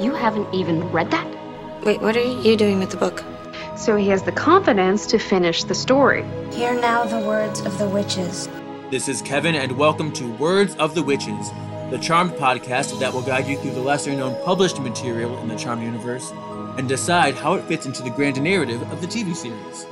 You haven't even read that? Wait, what are you doing with the book? So he has the confidence to finish the story. Hear now the words of the witches. This is Kevin, and welcome to Words of the Witches, the Charmed podcast that will guide you through the lesser known published material in the Charmed universe and decide how it fits into the grand narrative of the TV series.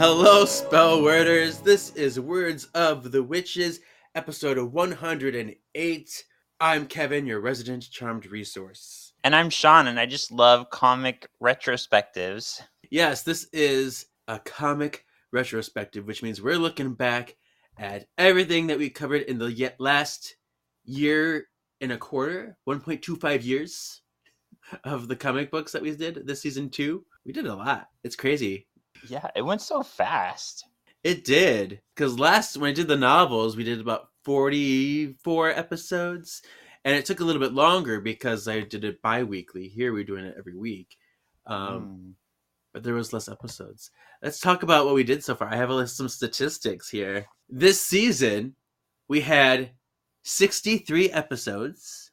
Hello, spell worders. This is Words of the Witches, episode 108. I'm Kevin, your resident Charmed resource. And I'm Sean, and I just love comic retrospectives. Yes, this is a comic retrospective, which means we're looking back at everything that we covered in the yet last year and a quarter, 1.25 years of the comic books that we did this season two. We did a lot. It's crazy. Yeah, it went so fast. It did. Because last, when I did the novels, we did about 44 episodes. And it took a little bit longer because I did it bi weekly. Here we're doing it every week. Um, Mm. but there was less episodes. Let's talk about what we did so far. I have a list, some statistics here. This season, we had 63 episodes.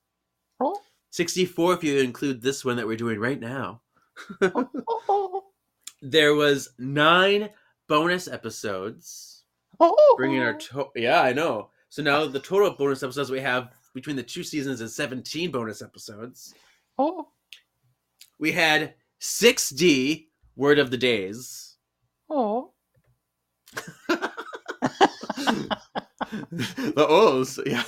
Oh. 64 if you include this one that we're doing right now. there was nine bonus episodes, bringing our to- yeah, I know. So now the total bonus episodes we have between the two seasons is 17 bonus episodes. Oh. We had 6D word of the days. Oh. the O's, yeah.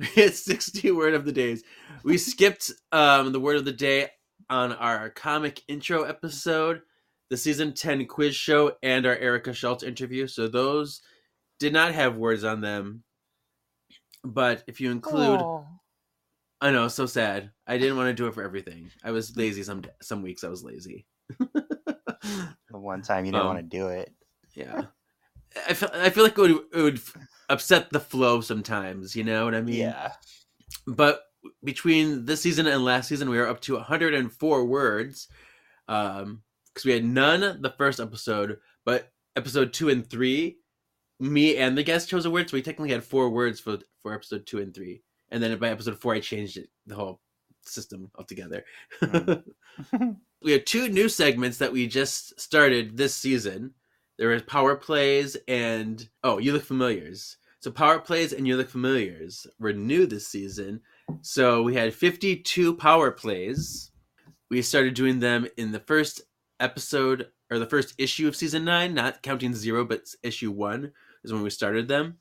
we had 60 word of the days. We skipped um, the word of the day on our comic intro episode, the season 10 quiz show, and our Erica Schultz interview. So those did not have words on them. But if you include, I know, so sad. I didn't want to do it for everything. I was lazy some some weeks. I was lazy. The one time you didn't Um, want to do it. Yeah. I feel, I feel like it would, it would upset the flow sometimes, you know what I mean? Yeah. But between this season and last season, we were up to 104 words. Um, because we had none the first episode, but episode two and three, me and the guest chose a word, so we technically had four words for for episode two and three. And then by episode four, I changed it, the whole system altogether. Mm. we have two new segments that we just started this season. There is power plays and oh, you look familiars. So power plays and you look familiars were new this season. So we had 52 power plays. We started doing them in the first episode or the first issue of season 9, not counting 0 but issue 1 is when we started them.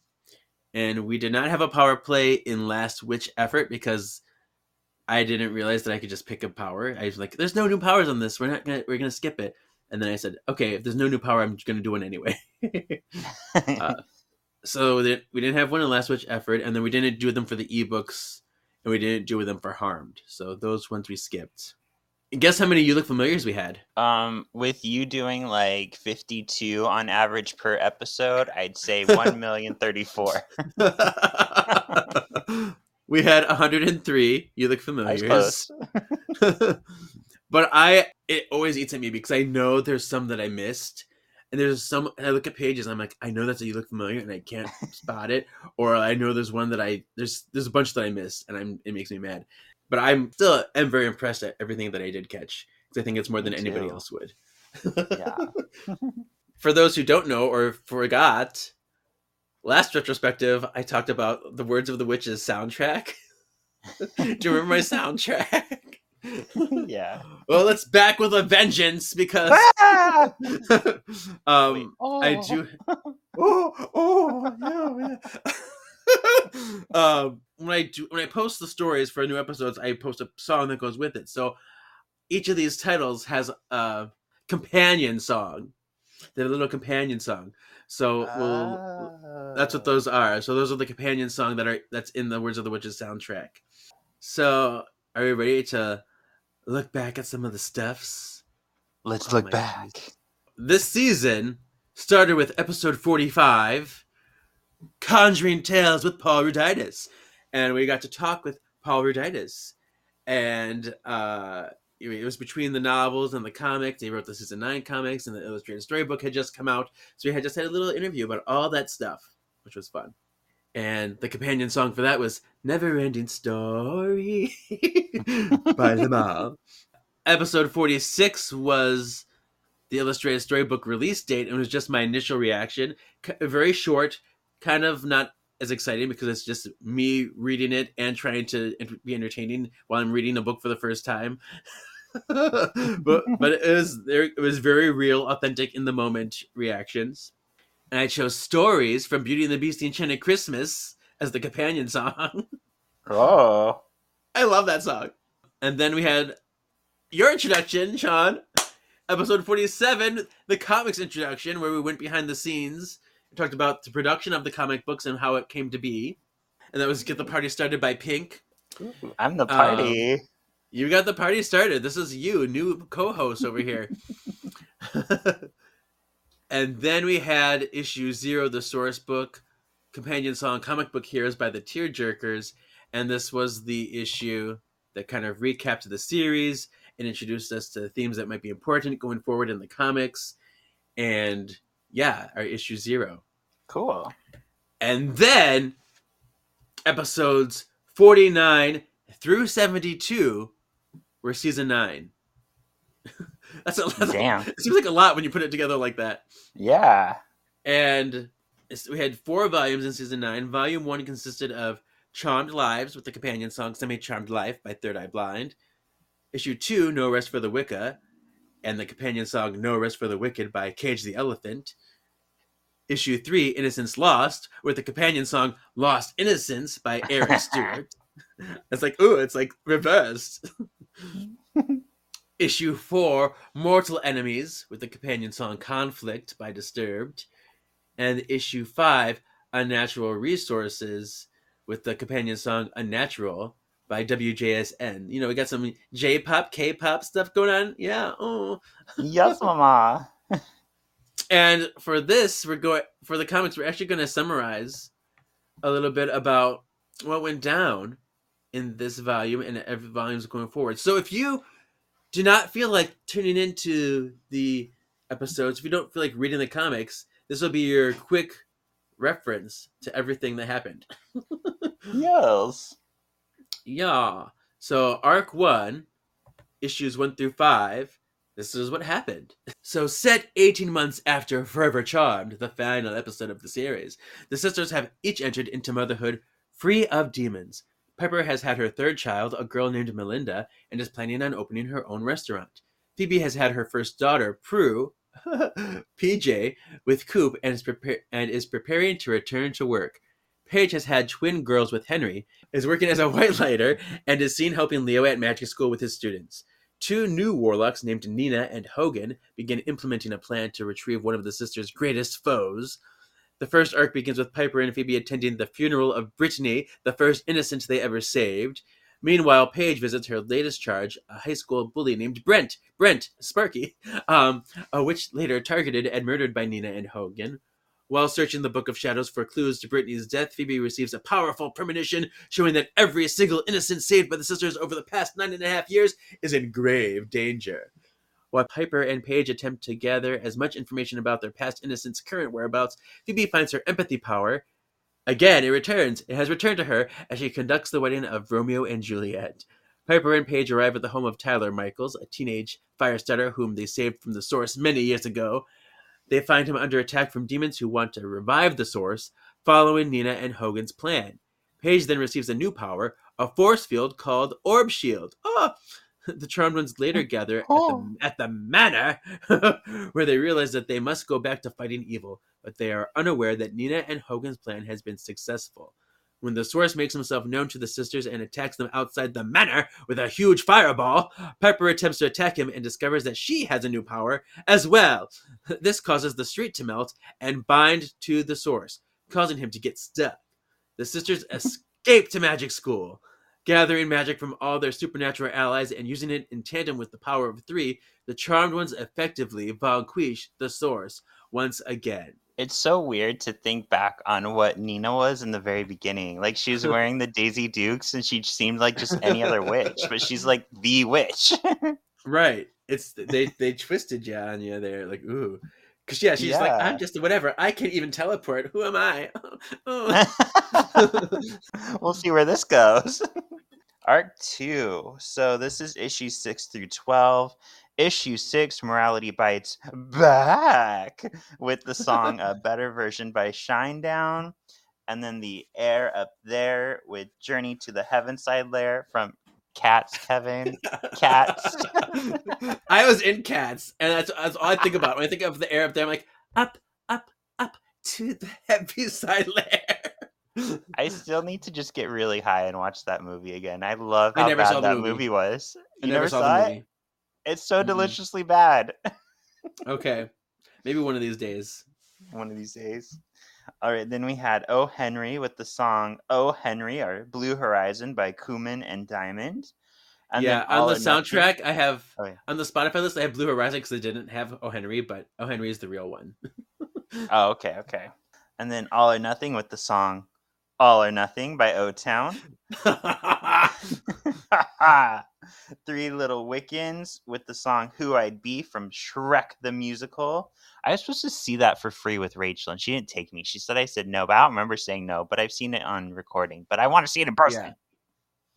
And we did not have a power play in last witch effort because I didn't realize that I could just pick a power. I was like, "There's no new powers on this. We're not gonna. We're gonna skip it." And then I said, "Okay, if there's no new power, I'm just gonna do one anyway." uh, so that we didn't have one in last witch effort, and then we didn't do them for the ebooks, and we didn't do them for harmed. So those ones we skipped. And guess how many you look familiars we had? um, with you doing like 52 on average per episode, I'd say 1 million 34. we had 103. You look familiars. but I it always eats at me because I know there's some that I missed. And there's some and I look at pages I'm like, I know that's a you look familiar and I can't spot it. Or I know there's one that I there's there's a bunch that I missed and I'm it makes me mad. But I'm still am very impressed at everything that I did catch. Because I think it's more than Me anybody too. else would. Yeah. For those who don't know or forgot, last retrospective I talked about the Words of the Witches soundtrack. Do you remember my soundtrack? yeah. Well, it's back with a vengeance because um I do Oh oh yeah, yeah. um when I do when I post the stories for new episodes, I post a song that goes with it. So each of these titles has a companion song. They're a little companion song. So we'll that's what those are. So those are the companion song that are that's in the Words of the Witches soundtrack. So are you ready to look back at some of the stuffs? Let's Oh look back. This season started with episode 45, Conjuring Tales with Paul Ruditis. And we got to talk with Paul Ruditis. And uh, it was between the novels and the comics. He wrote the season 9 comics, and the illustrated storybook had just come out. So we had just had a little interview about all that stuff, which was fun. And the companion song for that was Never Ending Story by Limahl. Episode 46 was the illustrated storybook release date and it was just my initial reaction. Very short, kind of not as exciting because it's just me reading it and trying to be entertaining while I'm reading a book for the first time. but but it was there it was very real, authentic in the moment reactions. And I chose stories from Beauty and the Beast, The Enchanted Christmas as the companion song. Oh. I love that song. And then we had your introduction, Sean. Episode 47, the comics introduction, where we went behind the scenes talked about the production of the comic books and how it came to be. And that was Get the Party Started by Pink. I'm the party. Um, you got the party started. This is you, new co host over here. and then we had issue zero, the source book, companion song, comic book heroes by the Tearjerkers. And this was the issue that kind of recapped the series and introduced us to themes that might be important going forward in the comics. And yeah, our issue zero. cool. And then episodes 49 through 72 were season 9. that's a that's a- Damn. it seems like a lot when you put it together like that. Yeah. And we had four volumes in season 9. Volume 1 consisted of Charmed Lives with the companion song Semi Charmed Life by Third Eye Blind. Issue 2, No Rest for the Wicca, and the companion song No Rest for the Wicked by Cage the Elephant. Issue 3, Innocence Lost, with the companion song Lost Innocence by Eric Stewart. it's like, ooh, it's like reversed. Issue 4, Mortal Enemies, with the companion song Conflict by Disturbed. And issue 5, Unnatural Resources, with the companion song Unnatural by WJSN. You know, we got some J pop, K pop stuff going on. Yeah. Oh. yes, mama. And for this, we're going for the comics. We're actually going to summarize a little bit about what went down in this volume and every volumes going forward. So if you do not feel like tuning into the episodes, if you don't feel like reading the comics, this will be your quick reference to everything that happened. Yes. Yeah. So arc one, issues one through five. This is what happened. So, set 18 months after Forever Charmed, the final episode of the series, the sisters have each entered into motherhood free of demons. Piper has had her third child, a girl named Melinda, and is planning on opening her own restaurant. Phoebe has had her first daughter, Prue, PJ, with Coop and is, prepar- and is preparing to return to work. Paige has had twin girls with Henry, is working as a white lighter, and is seen helping Leo at magic school with his students. Two new warlocks named Nina and Hogan begin implementing a plan to retrieve one of the sisters' greatest foes. The first arc begins with Piper and Phoebe attending the funeral of Brittany, the first innocent they ever saved. Meanwhile, Paige visits her latest charge, a high school bully named Brent, Brent, Sparky, um, uh, which later targeted and murdered by Nina and Hogan. While searching the Book of Shadows for clues to Brittany's death, Phoebe receives a powerful premonition showing that every single innocent saved by the sisters over the past nine and a half years is in grave danger. While Piper and Paige attempt to gather as much information about their past innocents' current whereabouts, Phoebe finds her empathy power. Again, it returns. It has returned to her as she conducts the wedding of Romeo and Juliet. Piper and Paige arrive at the home of Tyler Michaels, a teenage fire starter whom they saved from the source many years ago. They find him under attack from demons who want to revive the source, following Nina and Hogan's plan. Paige then receives a new power, a force field called Orb Shield. Oh! The Charmed Ones later gather at the, at the manor, where they realize that they must go back to fighting evil, but they are unaware that Nina and Hogan's plan has been successful. When the source makes himself known to the sisters and attacks them outside the manor with a huge fireball, Piper attempts to attack him and discovers that she has a new power as well. This causes the street to melt and bind to the source, causing him to get stuck. The sisters escape to magic school, gathering magic from all their supernatural allies and using it in tandem with the power of three. The charmed ones effectively vanquish the source once again. It's so weird to think back on what Nina was in the very beginning. Like she was wearing the Daisy Dukes and she seemed like just any other witch, but she's like the witch. Right. It's they they twisted you on you there, like ooh, Because yeah, she's like, I'm just whatever. I can't even teleport. Who am I? Oh. we'll see where this goes. Arc 2. So this is issue 6 through 12. Issue 6, Morality Bites Back with the song A Better Version by Shinedown. And then the air up there with Journey to the Heaven Side Lair from Cats, Kevin. Cats. I was in cats, and that's, that's all I think about when I think of the air up there. I'm like, up, up, up to the heavy side layer. I still need to just get really high and watch that movie again. I love I how never bad saw that movie. movie, was. I You never saw the movie. It's so Mm-mm. deliciously bad. Okay, maybe one of these days. One of these days. All right, then we had Oh Henry with the song Oh Henry or Blue Horizon by Kuman and Diamond. And yeah, on the or Nothing- soundtrack, I have Oh, yeah. on the Spotify list, I have Blue Horizon because they didn't have O Henry, but O Henry is the real one. Oh, okay, okay. And then All or Nothing with the song All or Nothing by O Town. Three Little Wiccans with the song Who I'd Be from Shrek the Musical. I was supposed to see that for free with Rachel, and she didn't take me. She said I said no, but I don't remember saying no, but I've seen it on recording. But I want to see it in person.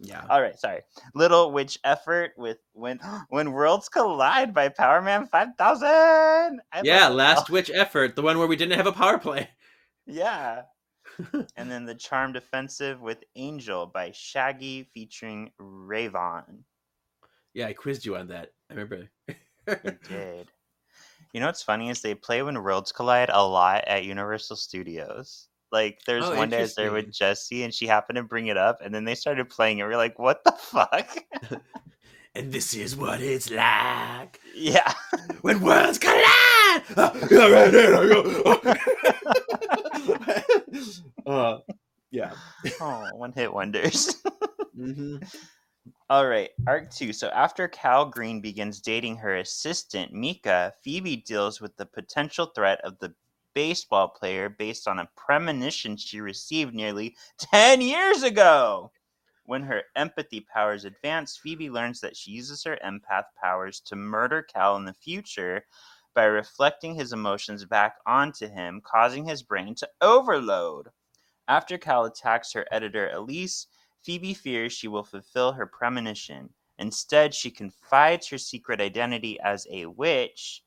yeah. All right, sorry. Little Witch Effort with When When Worlds Collide by Power Man 5000. Yeah, Last Witch Effort, the one where we didn't have a power play. Yeah. And then The Charmed Offensive with Angel by Shaggy featuring Rayvon. Yeah, I quizzed you on that. I remember. It did. You know what's funny is they play When Worlds Collide a lot at Universal Studios. Like there's Oh, one day I was there with. Jesse and she happened to bring it up and then they started playing it. We're like, what the fuck? and this is what it's like yeah. when worlds collide. Yeah, right there I go. uh, yeah. Oh, one hit wonders. hmm All right, arc two. So after Cal Green begins dating her assistant, Mika, Phoebe deals with the potential threat of the baseball player based on a premonition she received nearly 10 years ago. When her empathy powers advance, Phoebe learns that she uses her empath powers to murder Cal in the future by reflecting his emotions back onto him, causing his brain to overload. After Cal attacks her editor, Elise, Phoebe fears she will fulfill her premonition. Instead, she confides her secret identity as a witch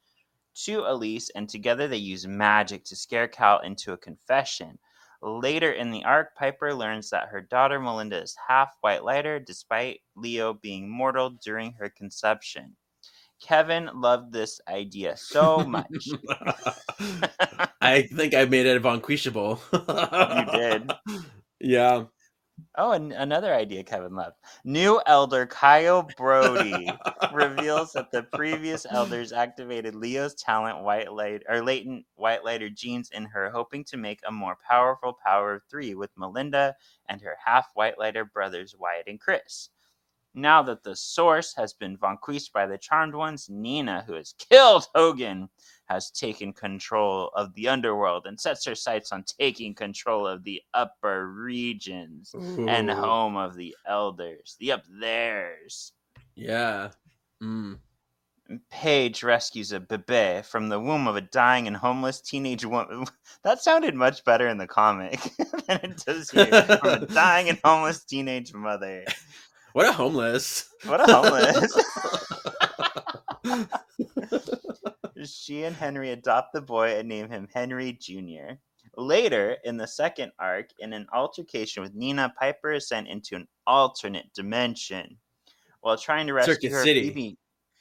to Elise, and together they use magic to scare Cal into a confession. Later in the arc, Piper learns that her daughter Melinda is half white lighter, despite Leo being mortal during her conception. Kevin loved this idea so much. I think I made it unquestionable. You did. Yeah. Oh, and another idea Kevin loved. New elder Kyle Brody reveals that the previous elders activated Leo's talent white light or latent white lighter genes in her, hoping to make a more powerful power of three with Melinda and her half white lighter brothers Wyatt and Chris. Now that the source has been vanquished by the charmed ones, Nina, who has killed Hogan, has taken control of the underworld and sets her sights on taking control of the upper regions and home of the elders, the up theirs. Yeah. Mm. Paige rescues a bebe from the womb of a dying and homeless teenage woman. That sounded much better in the comic than it does here. From a dying and homeless teenage mother. What a homeless. What a homeless. she and Henry adopt the boy and name him Henry Jr. Later, in the second arc, in an altercation with Nina, Piper is sent into an alternate dimension. While trying to rescue Circuit her, City. Phoebe-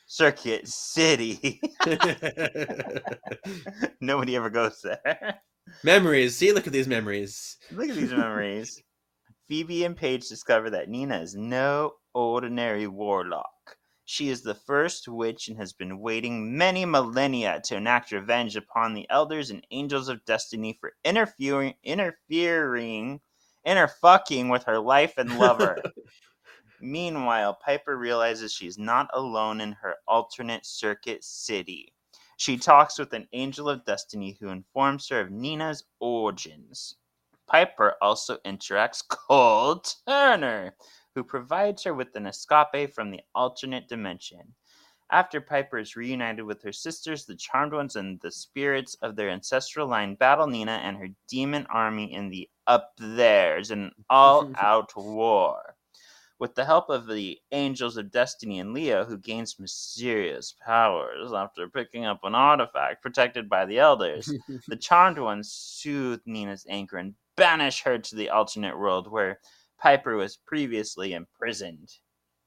Circuit City. Nobody ever goes there. memories. See, look at these memories. Look at these memories. Phoebe and Paige discover that Nina is no ordinary warlock. She is the first witch and has been waiting many millennia to enact revenge upon the elders and angels of destiny for interfering, interfering, interfucking with her life and lover. Meanwhile, Piper realizes she's not alone in her alternate circuit city. She talks with an angel of destiny who informs her of Nina's origins. Piper also interacts Cole Turner, who provides her with an escape from the alternate dimension. After Piper is reunited with her sisters, the Charmed Ones, and the spirits of their ancestral line battle Nina and her demon army in the Up There's, an all out war. With the help of the Angels of Destiny and Leo, who gains mysterious powers after picking up an artifact protected by the Elders, the Charmed Ones soothe Nina's anger and banish her to the alternate world where Piper was previously imprisoned.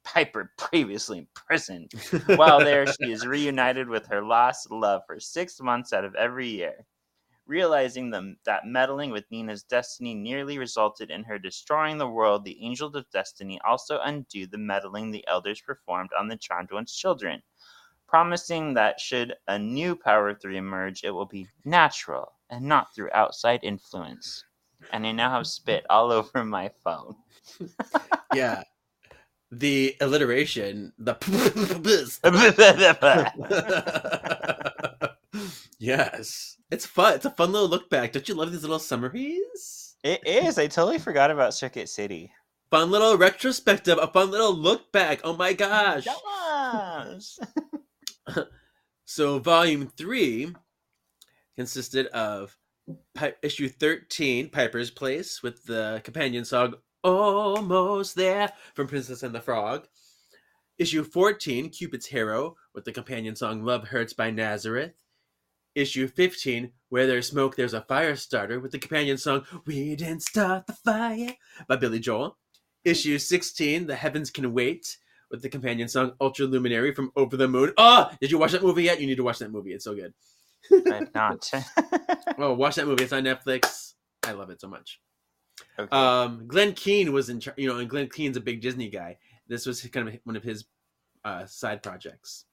Piper previously imprisoned. While there, she is reunited with her lost love for six months out of every year. Realizing them, that meddling with Nina's destiny nearly resulted in her destroying the world, the Angels of Destiny also undo the meddling the Elders performed on the One's children, promising that should a new Power 3 emerge, it will be natural and not through outside influence. And I now have spit all over my phone. yeah. The alliteration, the yes, it's fun. It's a fun little look back. Don't you love these little summaries? It is. I totally forgot about Circuit City. Fun little retrospective, a fun little look back. Oh my gosh. Yes. so, volume three consisted of Pi- issue 13, Piper's Place, with the companion song Almost There from Princess and the Frog. Issue 14, Cupid's Hero, with the companion song Love Hurts by Nazareth. Issue 15, Where There's Smoke, There's a Fire Starter, with the companion song We Didn't Start the Fire by Billy Joel. Issue 16, The Heavens Can Wait, with the companion song Ultra Luminary from Over the Moon. Oh, did you watch that movie yet? You need to watch that movie. It's so good. I've not. Oh, watch that movie. It's on Netflix. I love it so much. okay. Um, Glenn Keane was in, char- you know, and Glenn Keane's a big Disney guy. This was kind of one of his uh, side projects.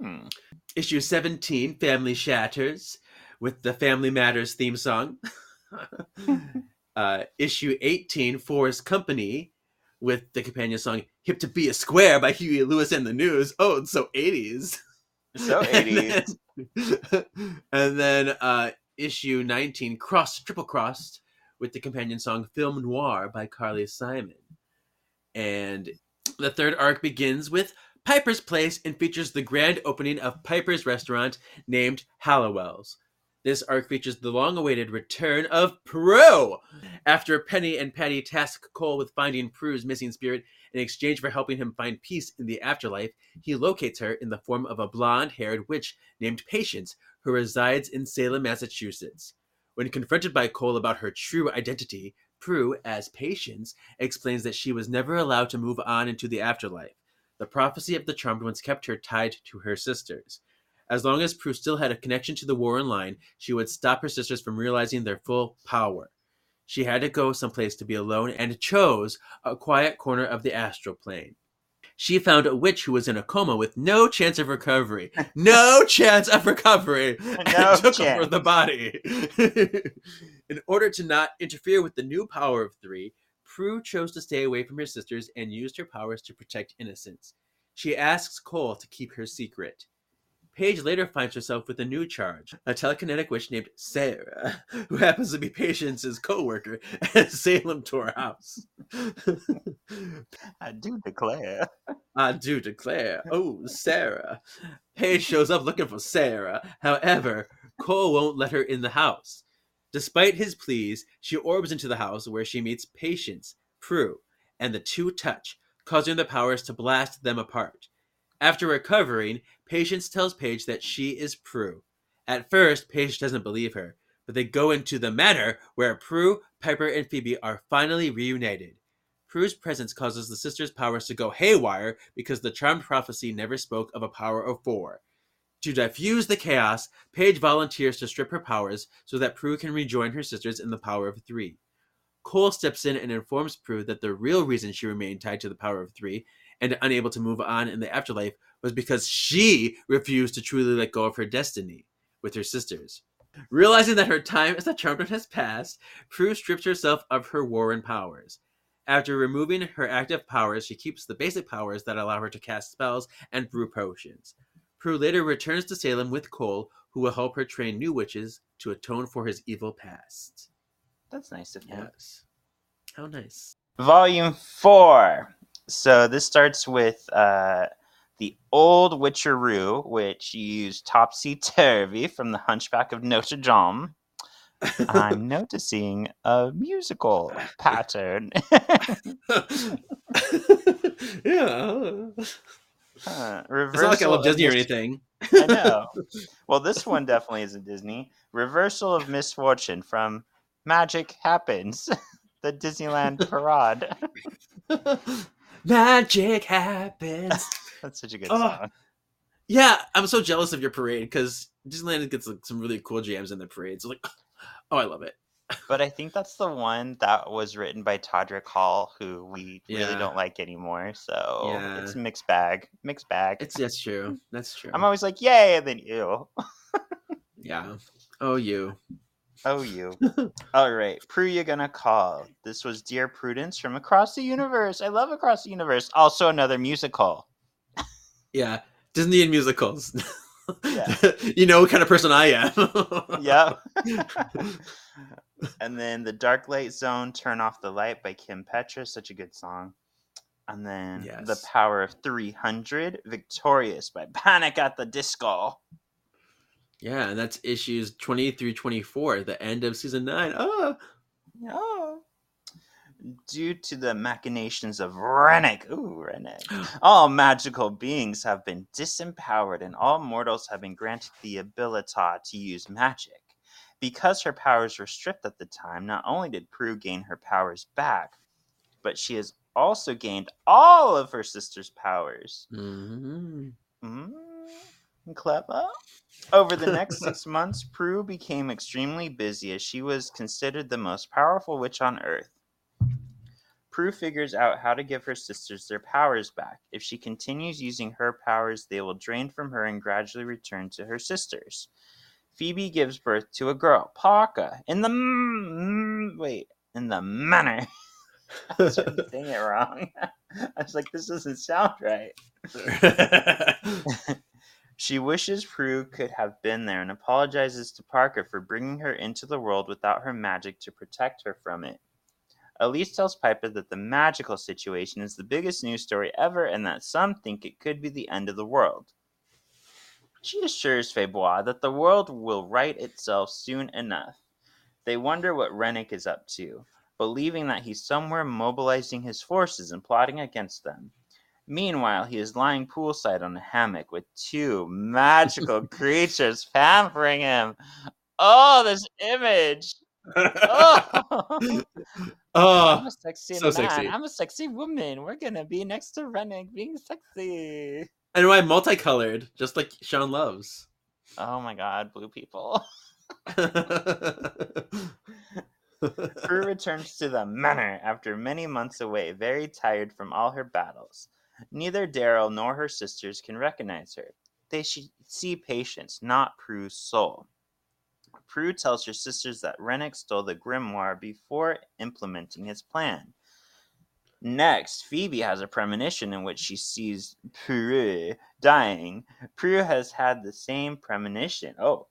Hmm. Issue 17, Family Shatters, with the Family Matters theme song. uh, issue 18, Forest Company, with the companion song Hip to Be a Square by Huey Lewis and the News. Oh, it's so 80s. So 80s. and then, and then uh, issue 19, Cross Triple Crossed, with the companion song Film Noir by Carly Simon. And the third arc begins with Piper's Place and features the grand opening of Piper's restaurant named Halliwell's. This arc features the long awaited return of Prue. After Penny and Patty task Cole with finding Prue's missing spirit in exchange for helping him find peace in the afterlife, he locates her in the form of a blonde haired witch named Patience who resides in Salem, Massachusetts. When confronted by Cole about her true identity, Prue, as Patience, explains that she was never allowed to move on into the afterlife. The prophecy of the Charmed Ones kept her tied to her sisters. As long as Prue still had a connection to the Warren line, she would stop her sisters from realizing their full power. She had to go someplace to be alone and chose a quiet corner of the astral plane. She found a witch who was in a coma with no chance of recovery. No chance of recovery. and No took chance. over the body. in order to not interfere with the new power of three, Prue chose to stay away from her sisters and used her powers to protect innocence. She asks Cole to keep her secret. Paige later finds herself with a new charge, a telekinetic witch named Sarah, who happens to be Patience's co-worker at Salem Tour House. I do declare. I do declare, oh, Sarah. Paige shows up looking for Sarah. However, Cole won't let her in the house. Despite his pleas, she orbs into the house where she meets Patience, Prue, and the two touch, causing the powers to blast them apart. After recovering, Patience tells Paige that she is Prue. At first, Paige doesn't believe her, but they go into the manor where Prue, Piper, and Phoebe are finally reunited. Prue's presence causes the sisters' powers to go haywire because the charmed prophecy never spoke of a power of four. To diffuse the chaos, Paige volunteers to strip her powers so that Prue can rejoin her sisters in the power of three. Cole steps in and informs Prue that the real reason she remained tied to the power of three and unable to move on in the afterlife was because she refused to truly let go of her destiny with her sisters. Realizing that her time as a charmed one has passed, Prue strips herself of her Warren powers. After removing her active powers, she keeps the basic powers that allow her to cast spells and brew potions. Prue later returns to Salem with Cole, who will help her train new witches to atone for his evil past. That's nice of him. Yes. How nice. Volume four. So this starts with uh, the old witcheroo, which used topsy turvy from the Hunchback of Notre Dame. I'm noticing a musical pattern. yeah. Huh, It's not like I love Disney or anything. I know. Well, this one definitely isn't Disney. Reversal of misfortune from Magic Happens, the Disneyland parade. Magic happens. That's such a good Oh. song. Yeah, I'm so jealous of your parade because Disneyland gets like, some really cool jams in the parade. So like, oh, I love it. But I think that's the one that was written by Todrick Hall, who we really Yeah. don't like anymore. So Yeah. it's a mixed bag. Mixed bag. It's that's true. That's true. I'm always like, yay, and then ew. yeah. Oh, you. Oh, you. All right. Prue, you're going to call. This was Dear Prudence from Across the Universe. I love Across the Universe. Also, another musical. Yeah. Disney and musicals. Yeah. you know what kind of person I am. Yep. and then The Dark Light Zone, Turn Off the Light by Kim Petra. Such a good song. And then The Power of 300, Victorious by Panic at the Disco. Yeah, and that's issues 20 through 24, the end of season 9. Oh, Oh. Due to the machinations of Rennick, ooh, Rennick, all magical beings have been disempowered and all mortals have been granted the ability to use magic. Because her powers were stripped at the time, not only did Prue gain her powers back, but she has also gained all of her sister's powers. Mhm. Mm, clever. Over the next six months, Prue became extremely busy as she was considered the most powerful witch on Earth. Prue figures out how to give her sisters their powers back. If she continues using her powers, they will drain from her and gradually return to her sisters. Phoebe gives birth to a girl, Parka, in the m- wait, in the manor. I saying it wrong. I was like, this doesn't sound right. She wishes Prue could have been there and apologizes to Parker for bringing her into the world without her magic to protect her from it. Elise tells Piper that the magical situation is the biggest news story ever and that some think it could be the end of the world. She assures Febois that the world will right itself soon enough. They wonder what Rennick is up to, believing that he's somewhere mobilizing his forces and plotting against them. Meanwhile, he is lying poolside on a hammock with two magical creatures pampering him. Oh, this image! Oh, ah, I'm oh, a sexy so man. sexy. I'm a sexy woman. We're gonna be next to Rennick, being sexy. and why multicolored, just like Sean loves. Oh my god, blue people. Prue returns to the manor after many months away, very tired from all her battles. Neither Darryl nor her sisters can recognize her. They see Patience, not Prue's soul. Prue tells her sisters that Rennick stole the grimoire before implementing his plan. Next, Phoebe has a premonition in which she sees Prue dying. Prue has had the same premonition. Oh,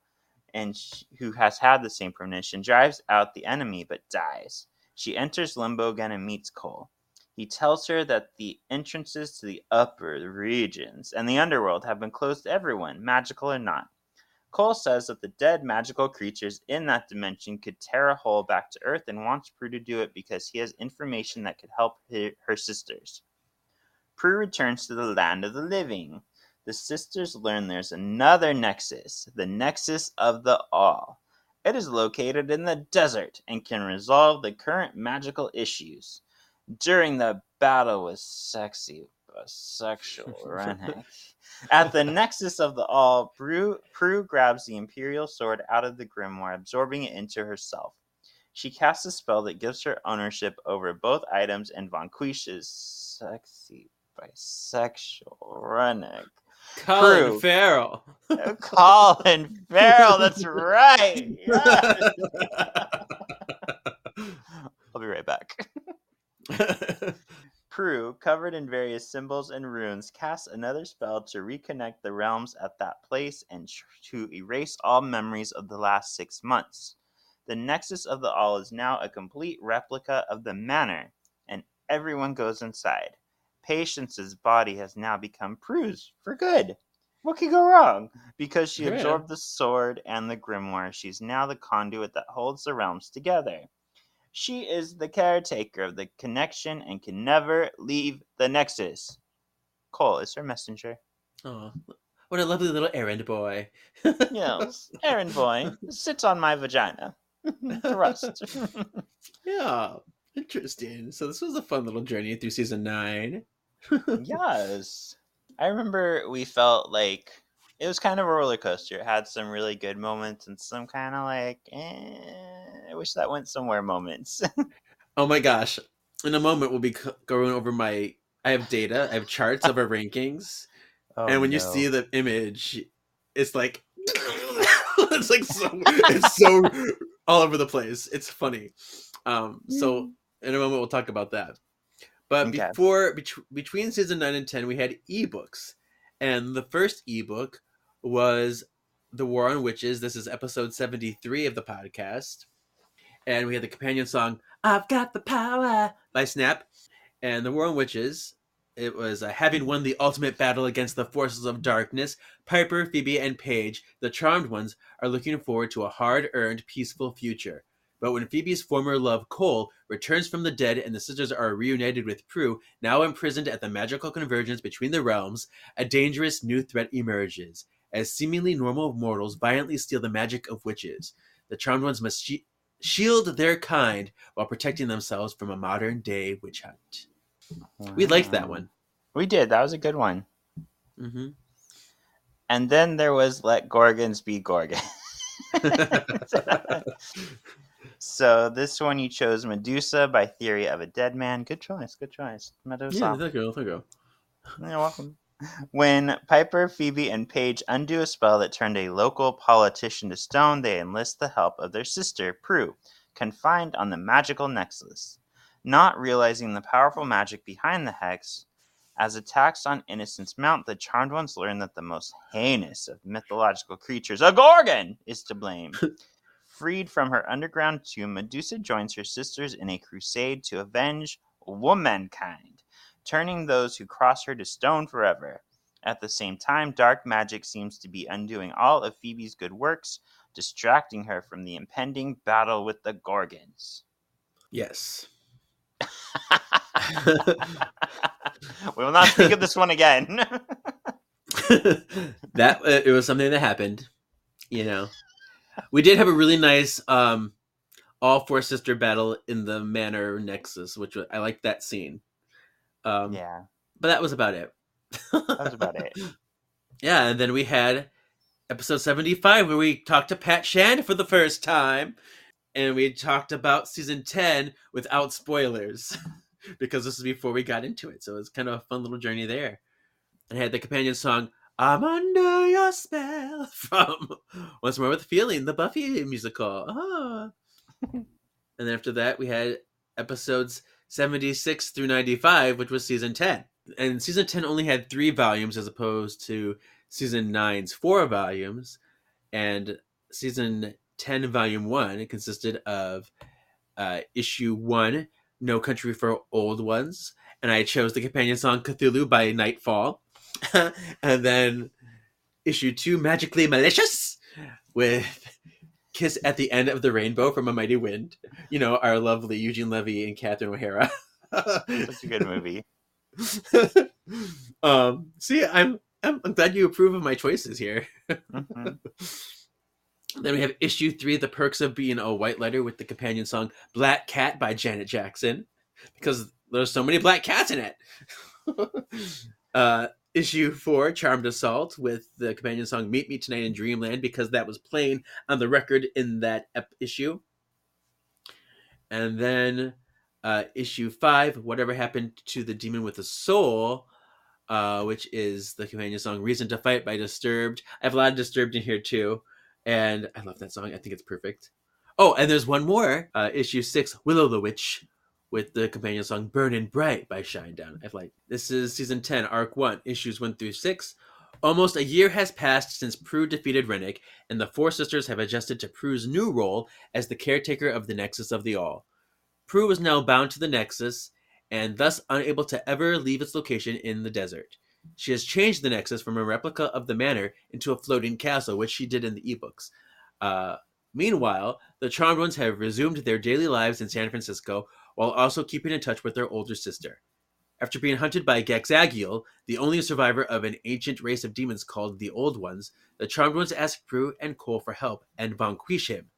and sh- who has had the same premonition drives out the enemy but dies. She enters limbo again and meets Cole. He tells her that the entrances to the upper regions and the underworld have been closed to everyone, magical or not. Cole says that the dead magical creatures in that dimension could tear a hole back to Earth and wants Prue to do it because he has information that could help her, sisters. Prue returns to the land of the living. The sisters learn there's another nexus, the Nexus of the All. It is located in the desert and can resolve the current magical issues. During the battle with sexy bisexual Rennick. At the nexus of the all, Prue, Prue grabs the Imperial sword out of the grimoire, absorbing it into herself. She casts a spell that gives her ownership over both items and vanquishes sexy bisexual Rennick. Colin Prue. Farrell. Oh, Colin Farrell, that's right. Yes. I'll be right back. Prue, covered in various symbols and runes, casts another spell to reconnect the realms at that place and tr- to erase all memories of the last six months. The Nexus of the All is now a complete replica of the manor, and everyone goes inside. Patience's body has now become Prue's for good. What could go wrong? Because she Yeah. absorbed the sword and the grimoire, she's now the conduit that holds the realms together. She is the caretaker of the connection and can never leave the Nexus. Cole is her messenger. Oh, what a lovely little errand boy. Yes, errand boy, sits on my vagina. Thrust. Yeah, interesting. So this was a fun little journey through season nine. yes. I remember we felt like it was kind of a roller coaster. It had some really good moments and some kind of like, eh, I wish that went somewhere moments. Oh my gosh! In a moment, we'll be going over my. I have data. I have charts of our rankings, Oh, and when you see the image, it's like it's like so it's so all over the place. It's funny. Um, so in a moment, we'll talk about that. But Okay. before bet- between season nine and ten, we had ebooks, and the first ebook was "The War on Witches." This is episode seventy-three of the podcast, and we had the companion song "I've Got the Power" by Snap, and "The War on Witches." It was uh, having won the ultimate battle against the forces of darkness. Piper, Phoebe, and Paige, the Charmed Ones, are looking forward to a hard-earned, peaceful future. But when Phoebe's former love, Cole, returns from the dead and the sisters are reunited with Prue, now imprisoned at the magical convergence between the realms, a dangerous new threat emerges. As seemingly normal mortals violently steal the magic of witches, the Charmed Ones must shield their kind while protecting themselves from a modern day witch hunt. We liked that one. We did. That was a good one. hmm And then there was Let Gorgons Be Gorgons. so this one you chose Medusa by Theory of a Dead Man. Good choice. Good choice. Medusa. yeah, there you go, there you go. You're welcome. When Piper, Phoebe, and Paige undo a spell that turned a local politician to stone, they enlist the help of their sister, Prue, confined on the magical nexus. Not realizing the powerful magic behind the hex, as attacks on innocents mount, the Charmed Ones learn that the most heinous of mythological creatures, a Gorgon, is to blame. Freed from her underground tomb, Medusa joins her sisters in a crusade to avenge womankind turning those who cross her to stone forever. At the same time, dark magic seems to be undoing all of Phoebe's good works, distracting her from the impending battle with the Gorgons. Yes. we will not speak of this one again. that uh, it was something that happened. You know, we did have a really nice um all four sister battle in the Manor Nexus, which I liked that scene. Um, yeah, but that was about it. that was about it. Yeah, and then we had episode 75 where we talked to Pat Shand for the first time. And we talked about season 10 without spoilers because this is before we got into it. So it's kind of a fun little journey there. And I had the companion song, I'm Under Your Spell from Once More with Feeling, the Buffy musical. Ah. and then after that, we had episodes 76 through 95, which was season 10 and season 10 only had three volumes as opposed to season 9's four volumes. And season 10 volume 1 it consisted of uh, issue 1 no country for old ones. And i chose the companion song cthulhu by nightfall. And then issue 2 magically malicious with kiss at the end of the rainbow from a mighty wind you know our lovely eugene levy and catherine o'hara Such a good movie. um, see, I'm, I'm I'm glad you approve of my choices here. Mhm. Then we have issue three, "The Perks of Being a White Lighter" with the companion song "Black Cat" by Janet Jackson, because there's so many black cats in it. uh, issue four, "Charmed Assault" with the companion song "Meet Me Tonight in Dreamland" because that was playing on the record in that ep- issue. And then uh, issue five, "Whatever Happened to the Demon with a Soul." uh, which is the companion song "Reason to Fight" by Disturbed. I have a lot of Disturbed in here too, and I love that song. I think it's perfect. Oh, and there's one more, uh, issue six, "Willow the Witch," with the companion song "Burning Bright" by Shinedown. I've like this is season ten, arc one, issues one through six. Almost a year has passed since Prue defeated Rennick, and the four sisters have adjusted to Prue's new role as the caretaker of the Nexus of the All. Prue is now bound to the Nexus, and thus unable to ever leave its location in the desert. She has changed the Nexus from a replica of the manor into a floating castle, which she did in the ebooks. Uh, meanwhile, the Charmed Ones have resumed their daily lives in San Francisco while also keeping in touch with their older sister. After being hunted by Gexagiel, the only survivor of an ancient race of demons called the Old Ones, the Charmed Ones ask Prue and Cole for help and vanquish him.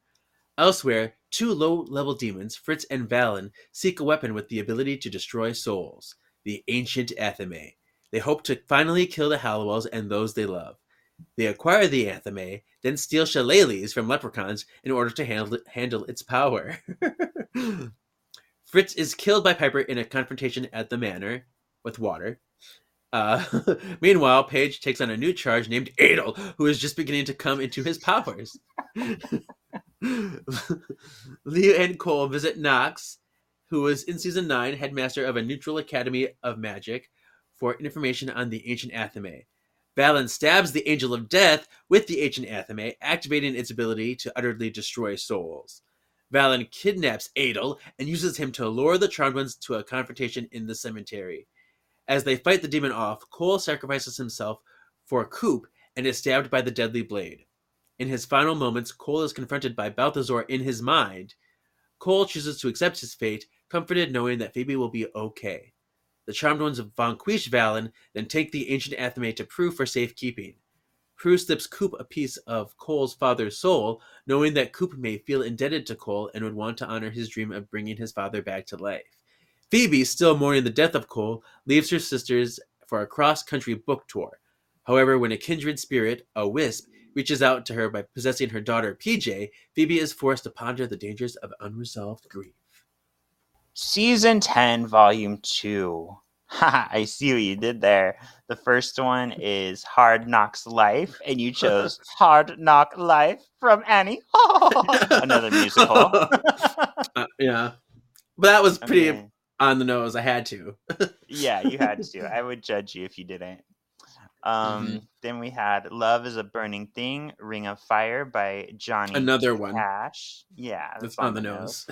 Elsewhere, two low level demons, Fritz and Valen, seek a weapon with the ability to destroy souls, the ancient Athame. They hope to finally kill the Halliwells and those they love. They acquire the Athame, then steal shillelaghs from leprechauns in order to handle, handle its power. Fritz is killed by Piper in a confrontation at the manor with water. Uh, meanwhile, Paige takes on a new charge named Adel, who is just beginning to come into his powers. Leo and Cole visit Knox, who was in season 9 headmaster of a neutral academy of magic, for information on the ancient Athame. Valen stabs the Angel of Death with the ancient Athame, activating its ability to utterly destroy souls. Valen kidnaps Adel and uses him to lure the Charmed Ones to a confrontation in the cemetery. As they fight the demon off, Cole sacrifices himself for Coop and is stabbed by the deadly blade. In his final moments, Cole is confronted by Balthazar in his mind. Cole chooses to accept his fate, comforted knowing that Phoebe will be okay. The Charmed Ones vanquish Valen, then take the ancient Athame to Prue for safekeeping. Prue slips Coop a piece of Cole's father's soul, knowing that Coop may feel indebted to Cole and would want to honor his dream of bringing his father back to life. Phoebe, still mourning the death of Cole, leaves her sisters for a cross country book tour. However, when a kindred spirit, a wisp, reaches out to her by possessing her daughter PJ, Phoebe is forced to ponder the dangers of unresolved grief. Season 10, Volume 2. Haha, I see what you did there. The first one is Hard Knocks Life, and you chose Hard Knock Life from Annie. Another musical. uh, yeah. But that was pretty Okay. on the nose. I had to. yeah, you had to. I would judge you if you didn't. Um, Mm-hmm. Then we had Love is a Burning Thing, Ring of Fire by Johnny Another one. Cash. Yeah, That's on the nose.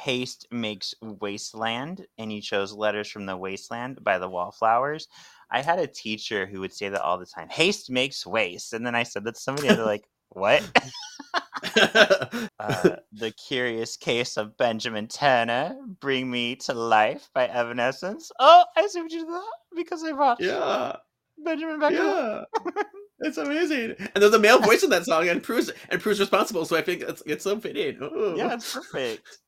Haste Makes Wasteland, and you chose Letters from the Wasteland by the Wallflowers. I had a teacher who would say that all the time. Haste makes waste, and then I said that to somebody, and they're like, "What?" uh, the Curious Case of Benjamin Turner, Bring Me to Life by Evanescence. Oh, I see what you did that because I brought yeah. Benjamin back. Yeah. It's amazing. And there's a male voice in that song and Prue's and Prue's responsible, so I think it's it's so fitting. Ooh. Yeah, it's perfect.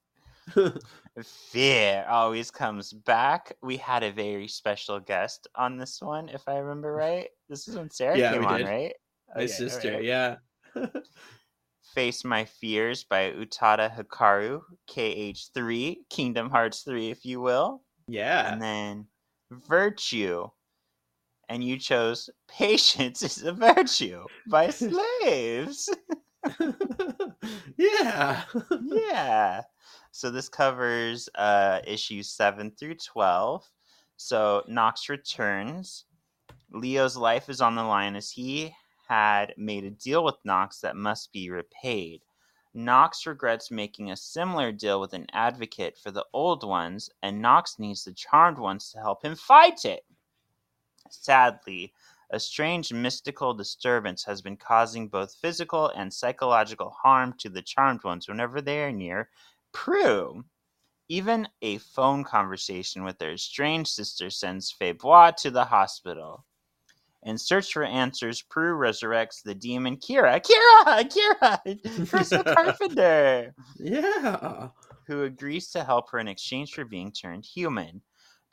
Fear always comes back. We had a very special guest on this one, if I remember right. This is when Sarah Yeah, came on, did. right? My Okay, sister, alright. yeah. Face My Fears by Utada Hikaru, KH3, Kingdom Hearts 3, if you will. Yeah. And then Virtue. And you chose Patience is a Virtue by Slaves. yeah. yeah. So this covers uh, issues 7 through 12. So Knox returns. Leo's life is on the line as he had made a deal with Knox that must be repaid. Knox regrets making a similar deal with an advocate for the old ones, and Knox needs the charmed ones to help him fight it. Sadly, a strange mystical disturbance has been causing both physical and psychological harm to the charmed ones whenever they are near Prue. Even a phone conversation with their estranged sister sends Febois to the hospital. In search for answers, Prue resurrects the demon Kyra. Kyra! Kyra! Charisma Carpenter! Yeah. who agrees to help her in exchange for being turned human.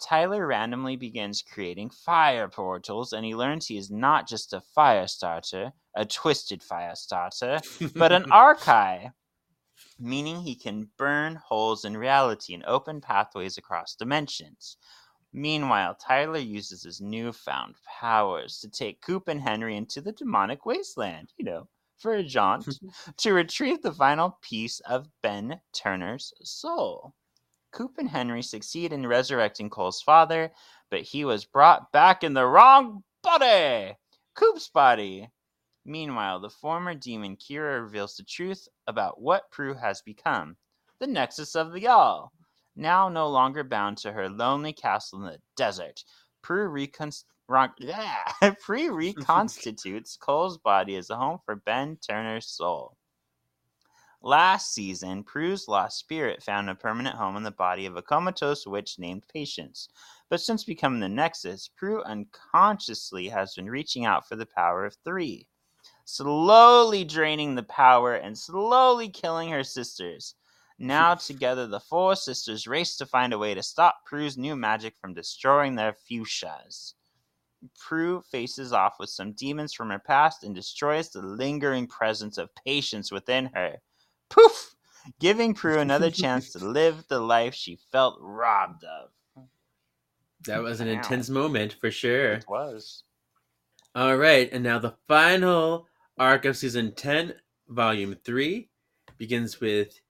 Tyler randomly begins creating fire portals, and he learns he is not just a fire starter, a twisted fire starter, but an archive, meaning he can burn holes in reality and open pathways across dimensions. Meanwhile, Tyler uses his newfound powers to take Coop and Henry into the demonic wasteland, you know, for a jaunt, to retrieve the final piece of Ben Turner's soul. Coop and Henry succeed in resurrecting Cole's father, but he was brought back in the wrong body! Coop's body! Meanwhile, the former demon Kyra reveals the truth about what Prue has become the Nexus of the All. Now no longer bound to her lonely castle in the desert, Prue reconst- reconstitutes Cole's body as a home for Ben Turner's soul. Last season, Prue's lost spirit found a permanent home in the body of a comatose witch named Patience. But since becoming the Nexus, Prue unconsciously has been reaching out for the power of three, slowly draining the power and slowly killing her sisters. Now, together, the four sisters race to find a way to stop Prue's new magic from destroying their fuchsias. Prue faces off with some demons from her past and destroys the lingering presence of patience within her. Poof! Giving Prue another chance to live the life she felt robbed of. That was an Wow. intense moment for sure. It was. All right, and now the final arc of season 10, volume 3, begins with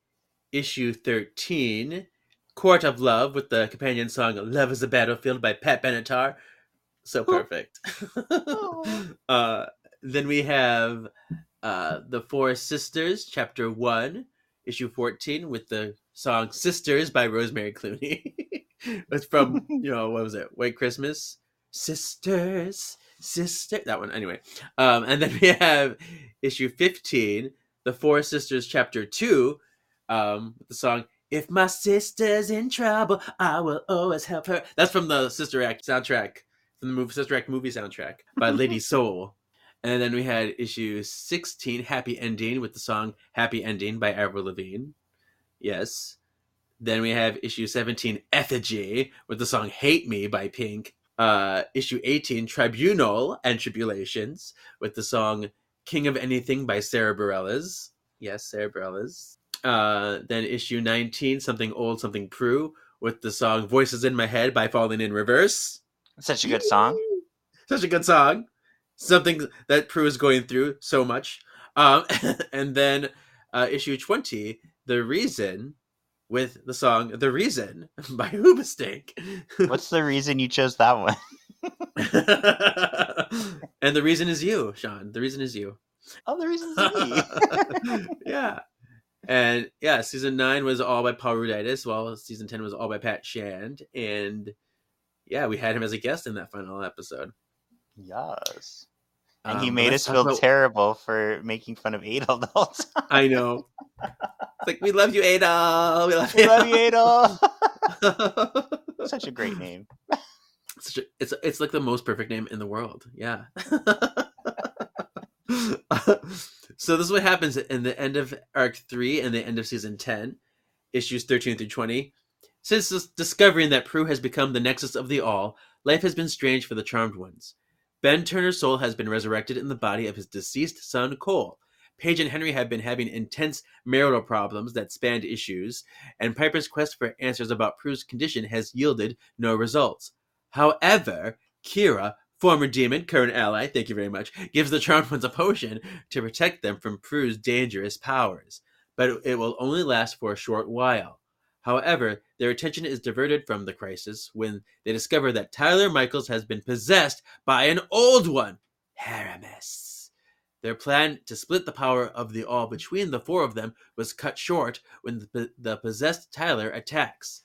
issue 13, Court of Love, with the companion song Love is a Battlefield by Pat Benatar. So perfect. uh, then we have uh, The Four Sisters, chapter 1, issue 14, with the song Sisters by Rosemary Clooney. it's from, you know, what was it? White Christmas? Sisters sister that one anyway. Um and then we have issue 15 the four sisters chapter 2 um the song if my sister's in trouble i will always help her. That's from the sister act soundtrack from the movie sister act movie soundtrack by lady soul. And then we had issue 16 happy ending with the song happy ending by avril lavigne. Yes. Then we have issue 17 effigy with the song hate me by pink uh, issue 18, Tribunal and Tribulations, with the song King of Anything by Sara Bareilles. Yes, Sara Bareilles. Uh, then issue 19, Something Old, Something Prue, with the song Voices in My Head by Falling in Reverse. Such a good song. Such a good song. Something that Prue is going through so much. Um, and then uh, issue 20, The Reason, with the song The Reason by Hoobastank. What's the reason you chose that one? and the reason is you, Sean. The reason is you. Oh, the reason's me. yeah. And yeah, season nine was all by Paul Ruditis, while season ten was all by Pat Shand. And yeah, we had him as a guest in that final episode. yes. And Um, he made let's feel about- terrible for making fun of Adol the whole time. I know. It's like we love you, Adol. We love We you. love you, Adol. Such a great name. Such a, it's it's like the most perfect name in the world. Yeah. so this is what happens in the end of arc three and the end of season ten, issues thirteen through twenty. Since discovering that Prue has become the nexus of the all, life has been strange for the charmed ones. Ben Turner's soul has been resurrected in the body of his deceased son Cole. Paige and Henry have been having intense marital problems that spanned issues, and Piper's quest for answers about Prue's condition has yielded no results. However, Kyra, former demon, current ally, thank you very much, gives the Charmed Ones a potion to protect them from Prue's dangerous powers, but it will only last for a short while. However, their attention is diverted from the crisis when they discover that Tyler Michaels has been possessed by an old one, Haramis. Their plan to split the power of the all between the four of them was cut short when the, the possessed Tyler attacks.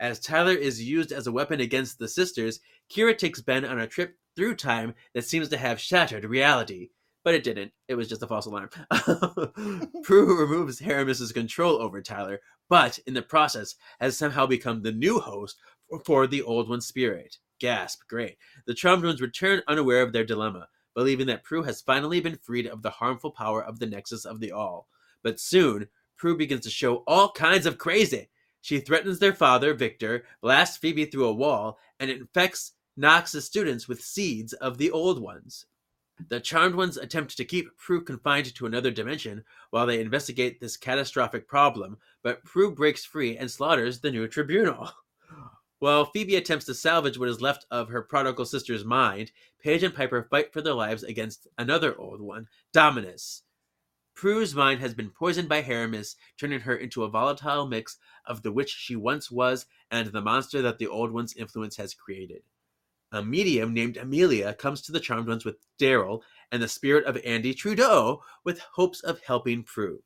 As Tyler is used as a weapon against the sisters, Kyra takes Ben on a trip through time that seems to have shattered reality. But it didn't. It was just a false alarm. Prue removes Haramis's control over Tyler, but in the process has somehow become the new host for, the Old One's spirit. Gasp, great. The Charmed Ones return unaware of their dilemma, believing that Prue has finally been freed of the harmful power of the Nexus of the All. But soon, Prue begins to show all kinds of crazy. She threatens their father, Victor, blasts Phoebe through a wall, and infects Knox's students with seeds of the Old Ones. The Charmed Ones attempt to keep Prue confined to another dimension while they investigate this catastrophic problem, but Prue breaks free and slaughters the new tribunal. While Phoebe attempts to salvage what is left of her prodigal sister's mind, Paige and Piper fight for their lives against another old one, Dominus. Prue's mind has been poisoned by Haramis, turning her into a volatile mix of the witch she once was and the monster that the Old One's influence has created. A medium named Amelia comes to the Charmed Ones with Darryl and the spirit of Andy Trudeau with hopes of helping Prue.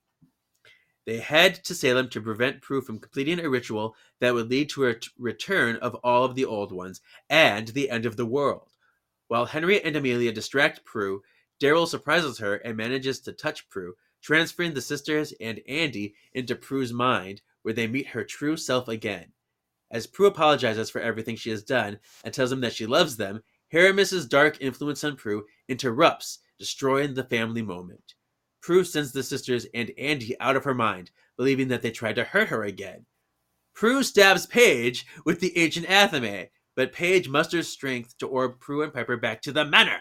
They head to Salem to prevent Prue from completing a ritual that would lead to a t- return of all of the old ones and the end of the world. While Henry and Amelia distract Prue, Darryl surprises her and manages to touch Prue, transferring the sisters and Andy into Prue's mind, where they meet her true self again. As Prue apologizes for everything she has done and tells them that she loves them, Haramis's dark influence on Prue interrupts, destroying the family moment. Prue sends the sisters and Andy out of her mind, believing that they tried to hurt her again. Prue stabs Paige with the ancient athame, but Paige musters strength to orb Prue and Piper back to the manor.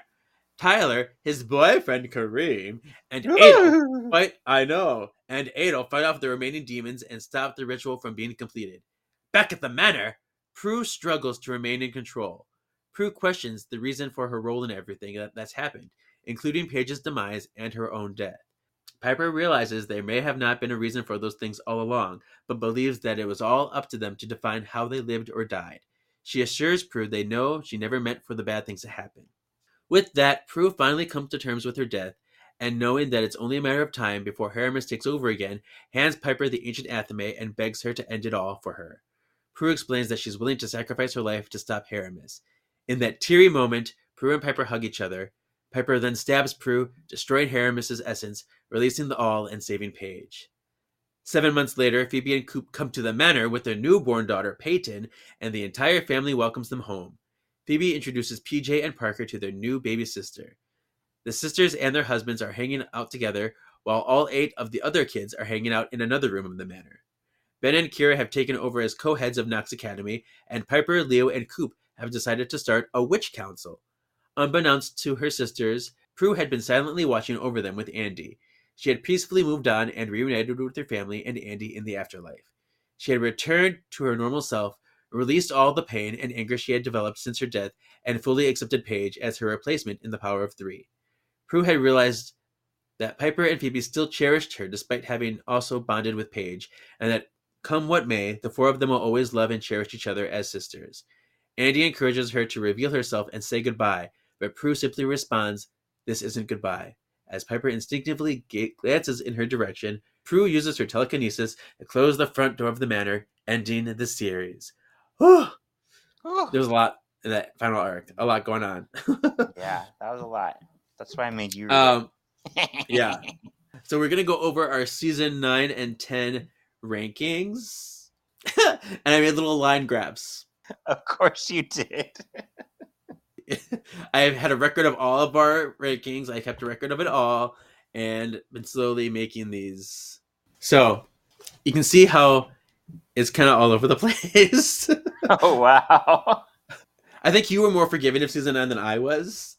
Tyler, his boyfriend Kareem, and Adel fight. I know, and Adel fight off the remaining demons and stop the ritual from being completed. Back at the manor, Prue struggles to remain in control. Prue questions the reason for her role in everything that, that's happened, including Paige's demise and her own death. Piper realizes there may have not been a reason for those things all along, but believes that it was all up to them to define how they lived or died. She assures Prue they know she never meant for the bad things to happen. With that, Prue finally comes to terms with her death, and knowing that it's only a matter of time before Haramis takes over again, hands Piper the ancient athame and begs her to end it all for her. Prue explains that she's willing to sacrifice her life to stop Haramis. In that teary moment, Prue and Piper hug each other. Piper then stabs Prue, destroying Haramis's essence, releasing the all and saving Paige. Seven months later, Phoebe and Coop come to the manor with their newborn daughter, Peyton, and the entire family welcomes them home. Phoebe introduces PJ and Parker to their new baby sister. The sisters and their husbands are hanging out together, while all eight of the other kids are hanging out in another room of the manor. Ben and Kyra have taken over as co heads of Knox Academy, and Piper, Leo, and Coop have decided to start a witch council. Unbeknownst to her sisters, Prue had been silently watching over them with Andy. She had peacefully moved on and reunited with her family and Andy in the afterlife. She had returned to her normal self, released all the pain and anger she had developed since her death, and fully accepted Paige as her replacement in the power of three. Prue had realized that Piper and Phoebe still cherished her despite having also bonded with Paige, and that come what may, the four of them will always love and cherish each other as sisters. Andy encourages her to reveal herself and say goodbye, but Prue simply responds, This isn't goodbye. As Piper instinctively glances in her direction, Prue uses her telekinesis to close the front door of the manor, ending the series. There's a lot in that final arc, a lot going on. yeah, that was a lot. That's why I made you. Um, yeah. So we're gonna go over our season nine and ten rankings, and I made little line grabs. Of course you did. I had a record of all of our rankings. I kept a record of it all, and been slowly making these. So you can see how it's kind of all over the place. oh wow! I think you were more forgiving of season nine than I was,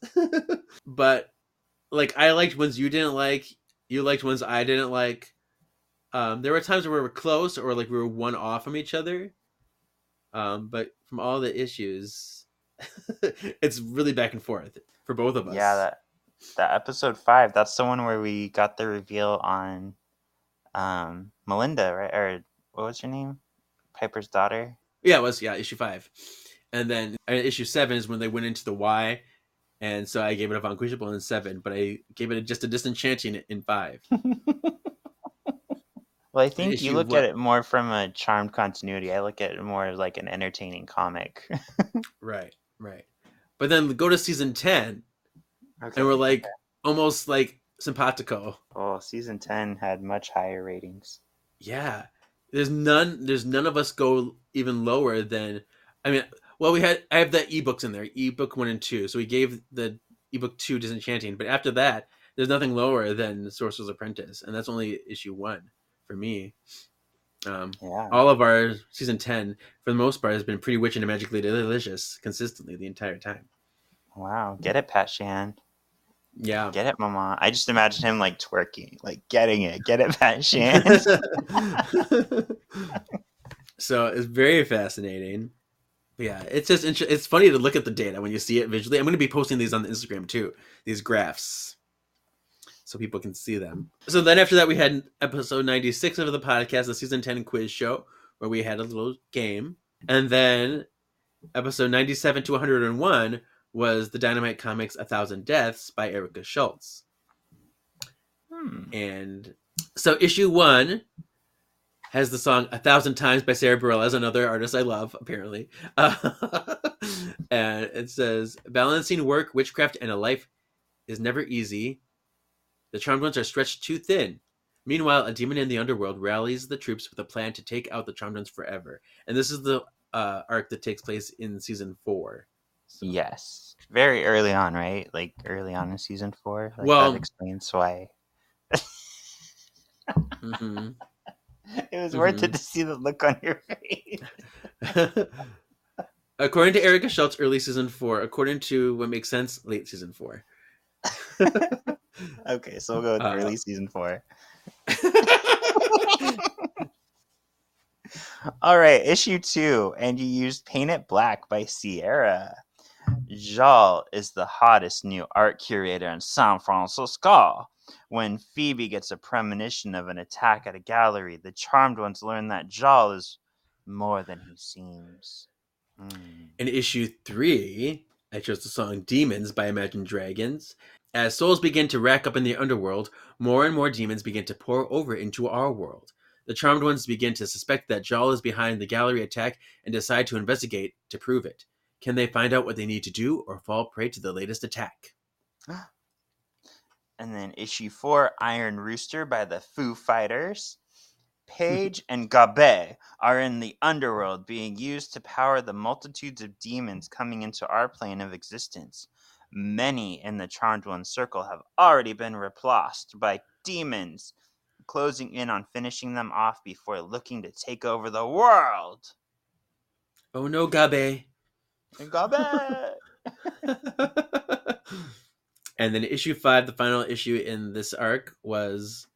but like I liked ones you didn't like. You liked ones I didn't like. Um, there were times where we were close or like we were one off from each other. Um, but from all the issues, it's really back and forth for both of us. Yeah, that that episode five. That's the one where we got the reveal on um Melinda, right? Or what was her name? Piper's daughter. Yeah, it was yeah issue five, and then uh, issue seven is when they went into the Y, and so I gave it a Vanquishable in seven, but I gave it a, just a disenchanting in five. well, I think you look what- at it more from a charmed continuity. I look at it more like an entertaining comic. right, right. But then go to season ten, Okay. and we're like almost like simpatico. oh, season ten had much higher ratings. Yeah. There's none there's none of us go even lower than I mean well we had I have the ebooks in there, ebook one and two. So we gave the ebook two disenchanting, but after that, there's nothing lower than Sorcerer's Apprentice, and that's only issue one for me. Um Yeah. all of our season ten, for the most part, has been pretty witchy and magically delicious consistently the entire time. Wow. Get it, Pat Shand. Yeah. Get it, Mama. I just imagine him like twerking, like getting it. Get it, Pat Shand. so it's very fascinating. Yeah, it's just it's funny to look at the data when you see it visually. I'm going to be posting these on the Instagram too, these graphs, so people can see them. So then after that, we had episode 96 of the podcast, the season 10 quiz show, where we had a little game, and then episode 97 to 101 was the Dynamite Comics A Thousand Deaths by Erica Schultz. Hmm. And so issue one has the song "A Thousand Times" by Sara Bareilles, another artist I love, apparently. Uh, and it says, "Balancing work, witchcraft, and a life is never easy. The charmed ones are stretched too thin. Meanwhile, a demon in the underworld rallies the troops with a plan to take out the charmed ones forever. And this is the uh, arc that takes place in season four. So- Yes, very early on, right? Like early on in season four. Like Well- that explains why Mhm. it was worth it Mhm. to see the look on your face. according to Erica Schultz, early season four. According to what makes sense, late season four. Okay, so we'll go with Uh, early season four. All right, issue two, and you used Paint It Black by Ciara. Jal is the hottest new art curator in San Francisco. When Phoebe gets a premonition of an attack at a gallery, the charmed ones learn that Jal is more than he seems. Hmm. In issue three, I chose the song Demons by Imagine Dragons. As souls begin to rack up in the underworld, more and more demons begin to pour over into our world. The charmed ones begin to suspect that Jal is behind the gallery attack and decide to investigate to prove it. Can they find out what they need to do or fall prey to the latest attack? And then issue four, Iron Rooster by the Foo Fighters. Paige and Gabe are in the underworld being used to power the multitudes of demons coming into our plane of existence. Many in the Charmed One circle have already been repulsed by demons, closing in on finishing them off before looking to take over the world. Oh no, Gabe! And Gabe! and then issue five, the final issue in this arc, was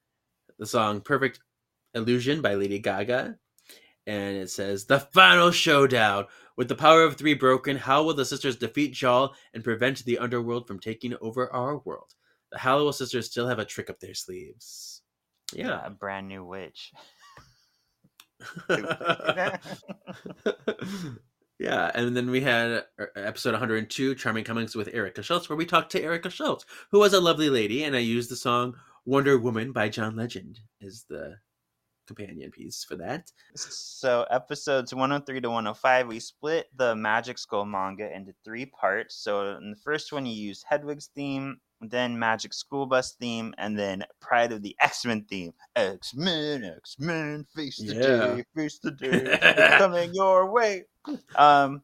the song Perfect Illusion by Lady Gaga. And it says, The final showdown. With the power of three broken, how will the sisters defeat Jal and prevent the underworld from taking over our world? The Halliwell sisters still have a trick up their sleeves. Yeah. a brand new witch. yeah, and then we had uh, episode 102, Charming Cummings with Erica Schultz, where we talked to Erica Schultz, who was a lovely lady, and I used the song Wonder Woman by John Legend as the companion piece for that. So episodes 103 to 105, we split the Magic School manga into three parts. So in the first one, you used Hedwig's theme, then Magic School Bus theme, and then Pride of the X-Men theme. X-Men, X-Men, face the Yeah. day, face the day, coming your way. Um,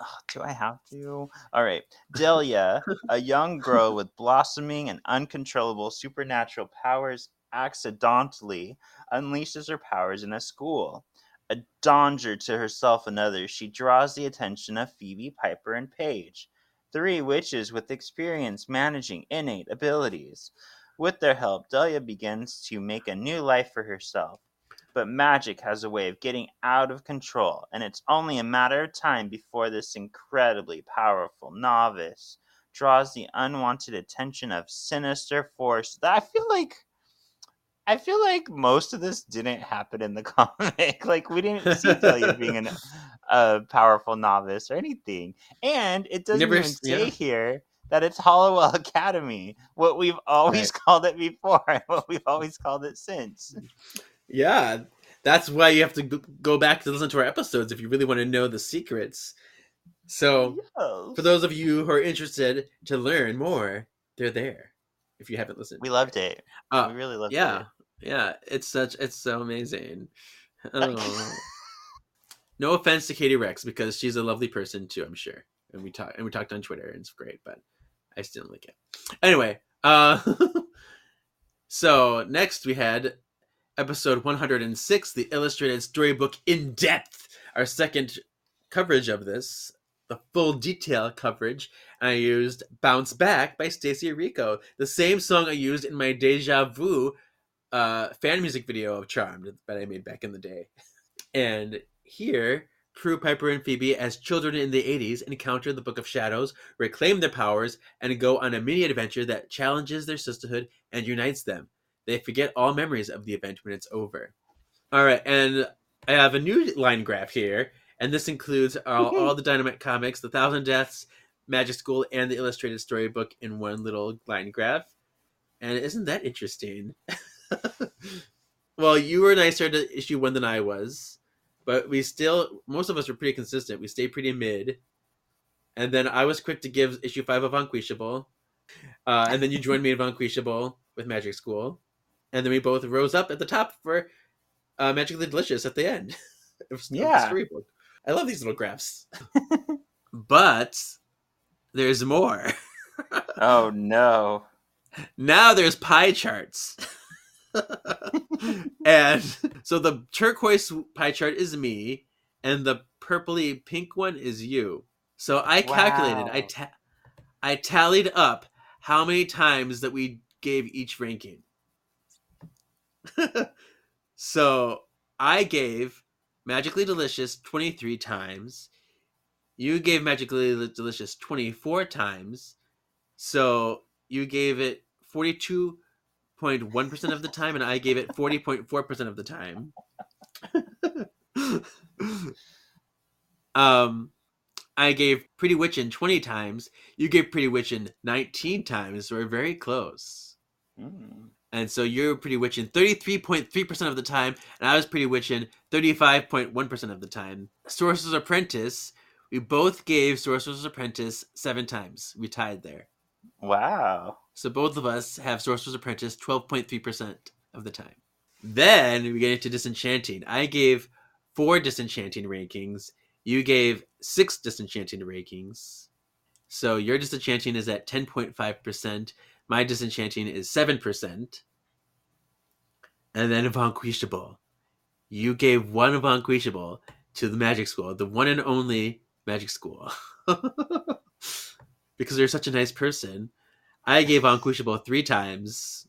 oh, do I have to? All right. Delia, a young girl with blossoming and uncontrollable supernatural powers, accidentally unleashes her powers in a school. A danger to herself and others, she draws the attention of Phoebe, Piper, and Paige, three witches with experience managing innate abilities. With their help, Delia begins to make a new life for herself. But magic has a way of getting out of control, and it's only a matter of time before this incredibly powerful novice draws the unwanted attention of sinister force that I feel like I feel like most of this didn't happen in the comic. like we didn't see Delia being an, a powerful novice or anything, and it doesn't Never even say yeah. here that it's Halliwell Academy. What we've always Right. called it before, and what we've always called it since. Yeah, that's why you have to go back to listen to our episodes if you really want to know the secrets. So, for those of you who are interested to learn more, they're there. If you haven't listened, we loved it. Uh, we really loved yeah, it. yeah, it's such it's so amazing. Oh. no offense to Katie Rex because she's a lovely person too, I'm sure. And we talked and we talked on Twitter and it's great, but I still don't like it. Anyway, uh so next we had episode 106, the illustrated storybook in depth, our second coverage of this, the full detail coverage. And I used Bounce Back by Stacie Orrico, the same song I used in my Deja Vu uh, fan music video of Charmed that I made back in the day. And here, Prue, Piper, and Phoebe, as children in the 80s, encounter the Book of Shadows, reclaim their powers, and go on a mini adventure that challenges their sisterhood and unites them. They forget all memories of the event when it's over. All right, and I have a new line graph here, and this includes all, all the Dynamite comics, The Thousand Deaths, Magic School, and the illustrated storybook in one little line graph. And isn't that interesting? Well, you were nicer to issue one than I was, but we still most of us were pretty consistent. We stayed pretty mid, and then I was quick to give issue five of Vanquishable, uh, and then you joined me in Vanquishable with Magic School, and then we both rose up at the top for uh, Magically Delicious at the end. Yeah. storybook. I love these little graphs, but there's more. Oh no. now there's pie charts. and so the turquoise pie chart is me, and the purpley pink one is you. So I calculated, I ta- I tallied up how many times that we gave each ranking. so I gave Magically Delicious 23 times. You gave Magically Delicious 24 times. So you gave it 42.1% of the time, and I gave it 40.4% of the time. um, I gave Pretty Witchin 20 times. You gave Pretty Witchin 19 times. So we're very close. Mm. And so you're Pretty Witchin 33.3% of the time, and I was Pretty Witchin 35.1% of the time. Sorcerer's Apprentice, we both gave Sorcerer's Apprentice seven times. We tied there. Wow. So both of us have Sorcerer's Apprentice 12.3% of the time. Then we get into Disenchanting. I gave four Disenchanting rankings. You gave six Disenchanting rankings. So your Disenchanting is at 10.5%. My Disenchanting is 7%. And then Vanquishable. You gave one Vanquishable to the Magic School, the one and only Magic School. because you're such a nice person. I gave Vanquishable three times,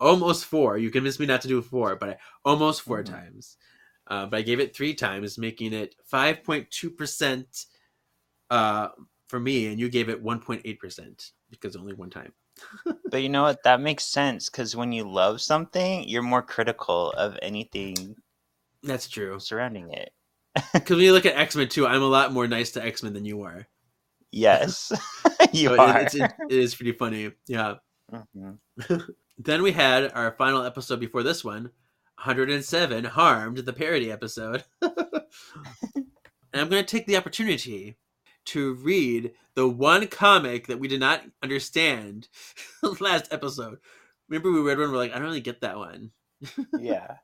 almost four. You convinced me not to do four, but I, almost 4 Mhm. times. Uh, but I gave it three times, making it five point two percent uh, for me, and you gave it one point eight percent because only one time. But you know what? That makes sense because when you love something, you're more critical of anything That's true. surrounding it. Because when you look at X Men too, I'm a lot more nice to X Men than you are. Yes, you it- are. it's, it, it is pretty funny. Yeah. Mhm. Then we had our final episode before this one, 107, Harmed, the parody episode. and I'm going to take the opportunity to read the one comic that we did not understand last episode. Remember, we read one, we're like, I don't really get that one. Yeah.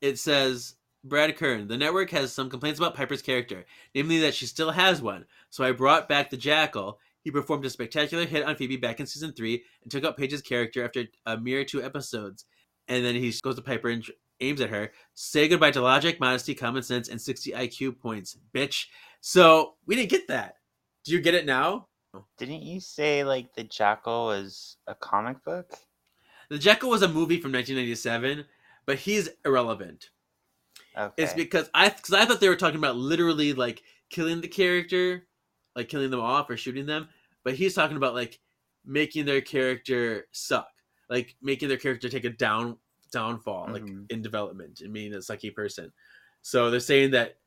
It says, Brad Kern, the network has some complaints about Piper's character, namely that she still has one. So I brought back the Jackal. He performed a spectacular hit on Phoebe back in season three and took out Paige's character after a mere two episodes. And then he goes to Piper and aims at her. Say goodbye to logic, modesty, common sense, and 60 IQ points, bitch. So we didn't get that. Do you get it now? Didn't you say like the Jackal was a comic book? The Jackal was a movie from 1997, but he's irrelevant. Okay. It's because I because I thought they were talking about literally like killing the character, like killing them off or shooting them, but he's talking about like making their character suck, like making their character take a down downfall, like Mhm. in development and being a sucky person. So they're saying that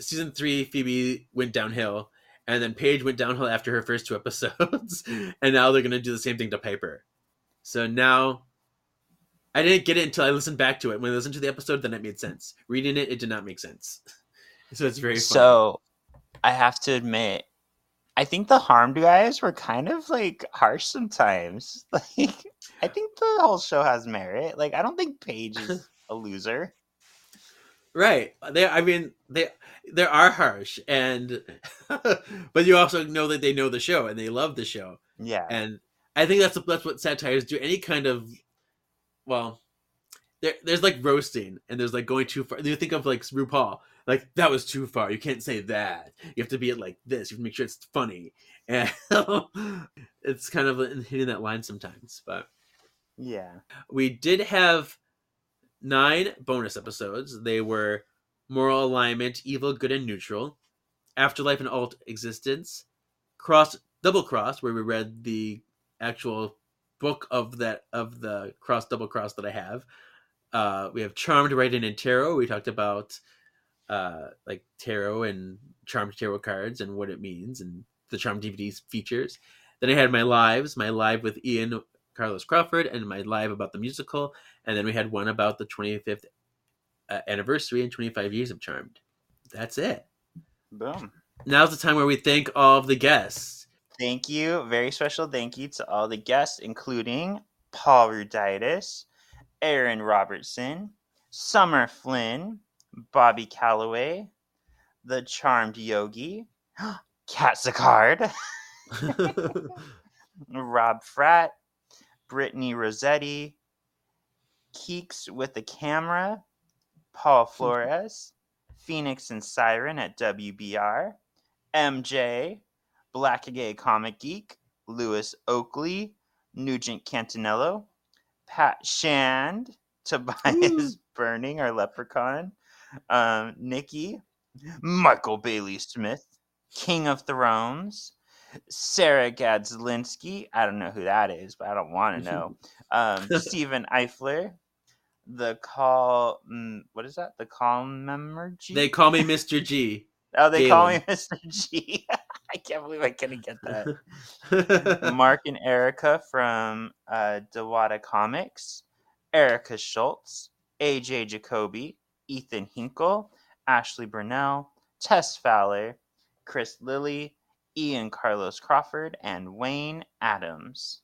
season three Phoebe went downhill, and then Paige went downhill after her first two episodes, and now they're gonna do the same thing to Piper. So now I didn't get it until I listened back to it. When I listened to the episode, then it made sense. Reading it, it did not make sense. So it's very funny. so I have to admit, I think the harmed guys were kind of like harsh sometimes. Like I think the whole show has merit. Like I don't think Paige is a loser. right? Uh, they, I mean, they they are harsh, and but you also know that they know the show and they love the show, Yeah. and I think that's that's what satires do. Any kind of, well, there, there's like roasting, and there's like going too far. You think of like RuPaul, like that was too far. You can't say that. You have to be it like this. You have to make sure it's funny, and it's kind of hitting that line sometimes. But yeah. we did have nine bonus episodes. They were moral alignment, evil, good, and neutral, afterlife and alt existence, cross, double cross, where we read the actual book of that of the cross double cross that I have. Uh, we have charmed writing and tarot. We talked about uh, like tarot and charmed tarot cards and what it means and the charmed DVD's features. Then I had my lives, my live with Ian Carlos Crawford, and my live about the musical. And then we had one about the 25th uh, anniversary and 25 years of Charmed. That's it. Boom. Now's the time where we thank all of the guests. Thank you. Very special thank you to all the guests, including Paul Ruditis, Aaron Robertson, Summer Flynn, Bobby Calloway, the Charmed Yogi, Kat Sicard, Rob Fratt, Brittany Rossetti, Keeks with the camera, Paul Flores, Phoenix and Siren at WBR, MJ, Black Gay Comic Geek, Lewis Oakley, Nugent Cantanello, Pat Shand, Tobias Burning, our leprechaun, um, Nikki, Michael Bailey Smith, King of Thrones, Sarah Gadzlinski. I don't know who that is, but I don't want to know. Um, Stephen Eifler, the call. Mm, what is that? The commemoragy. They call me Mr. G. oh, they call me Mr. G. I can't believe I couldn't get that. Mark and Erica from uh, Dewata Comics, Erica Schultz, AJ Jacoby, Ethan Hinkle, Ashley Burnell, Tess Fowler, Chris Lilly, Ian Carlos Crawford, and Wayne Adams.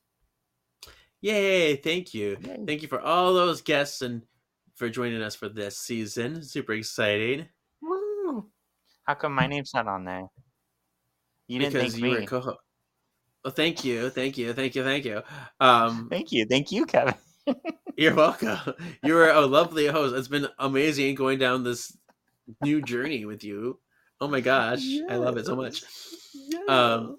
Yay! Thank you. Yay. Thank you for all those guests and for joining us for this season. Super exciting. Woo! How come my name's not on there? You didn't because thank you me. were co Well, thank you, thank you, thank you, thank you. Um, Thank you, thank you, Kevin. you're welcome. You were a lovely host. It's been amazing going down this new journey with you. Oh my gosh, I love it so much. Um,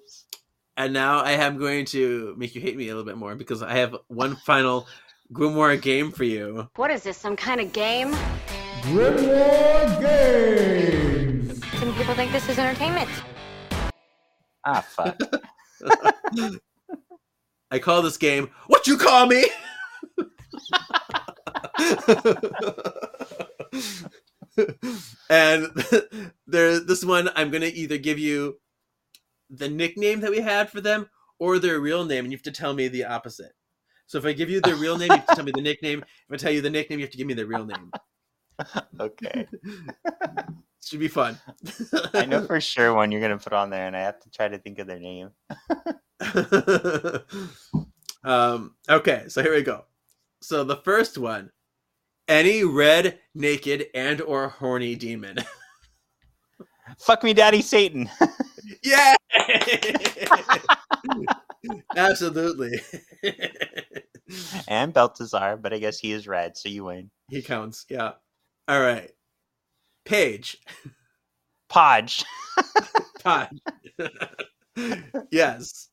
and now I am going to make you hate me a little bit more because I have one final Grimoire game for you. What is this, some kind of game? Grimoire Games! Some people think this is entertainment. Ah, fuck. I call this game "What You Call Me." and there, this one, I'm gonna either give you the nickname that we had for them or their real name, and you have to tell me the opposite. So if I give you their real name, you have to tell me the nickname. If I tell you the nickname, you have to give me the real name. okay. Should be fun. I know for sure one you're going to put on there, and I have to try to think of their name. um, okay, so here we go. So the first one, any red, naked, and or horny demon. Fuck me, Daddy Satan. yeah, absolutely. and Balthazar, but I guess he is red, so you win. he counts. Yeah. All right. Paige. Podge. Pod. yes.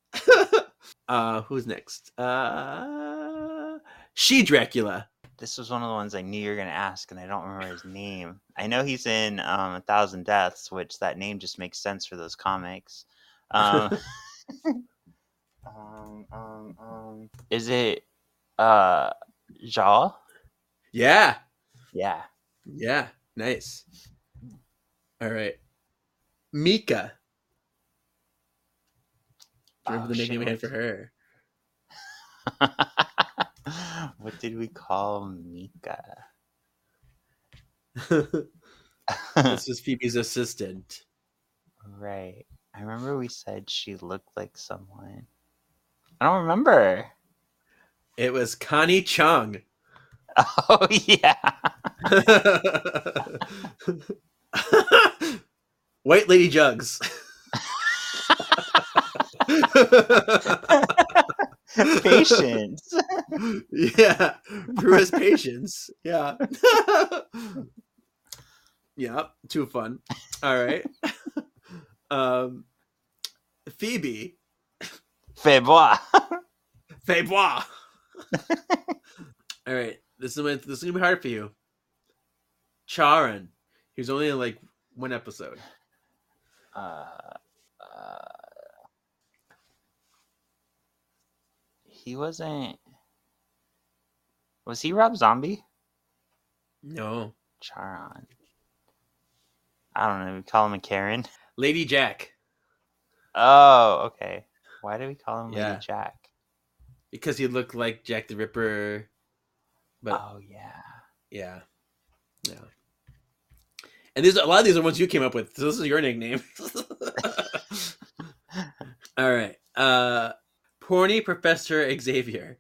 uh, who's next? Uh, she Dracula. This was one of the ones I knew you were going to ask, and I don't remember his name. I know he's in um, A Thousand Deaths, which that name just makes sense for those comics. Um, um, um, um, is it uh, Jaw? Yeah. Yeah. Yeah. Nice. All right. Mika. Do you remember Oh, the nickname we had for her? what did we call Mika? this was Phoebe's assistant. right. I remember we said she looked like someone. I don't remember. It was Connie Chung. Oh yeah. White Lady Jugs. Patience. yeah, Bruce patience. Yeah. yeah, too fun. All right. um Phoebe. Febois. Febois. All right. This is this is gonna be hard for you. Charon. He was only in like one episode. Uh, uh, he wasn't. Was he Rob Zombie? No. Charon. I don't know. We call him a Karen. Lady Jack. Oh, okay. Why do we call him Yeah. Lady Jack? Because he looked like Jack the Ripper. But oh yeah. yeah. Yeah. And these a lot of these are ones you came up with. So this is your nickname. All right. Uh Porny Professor Xavier.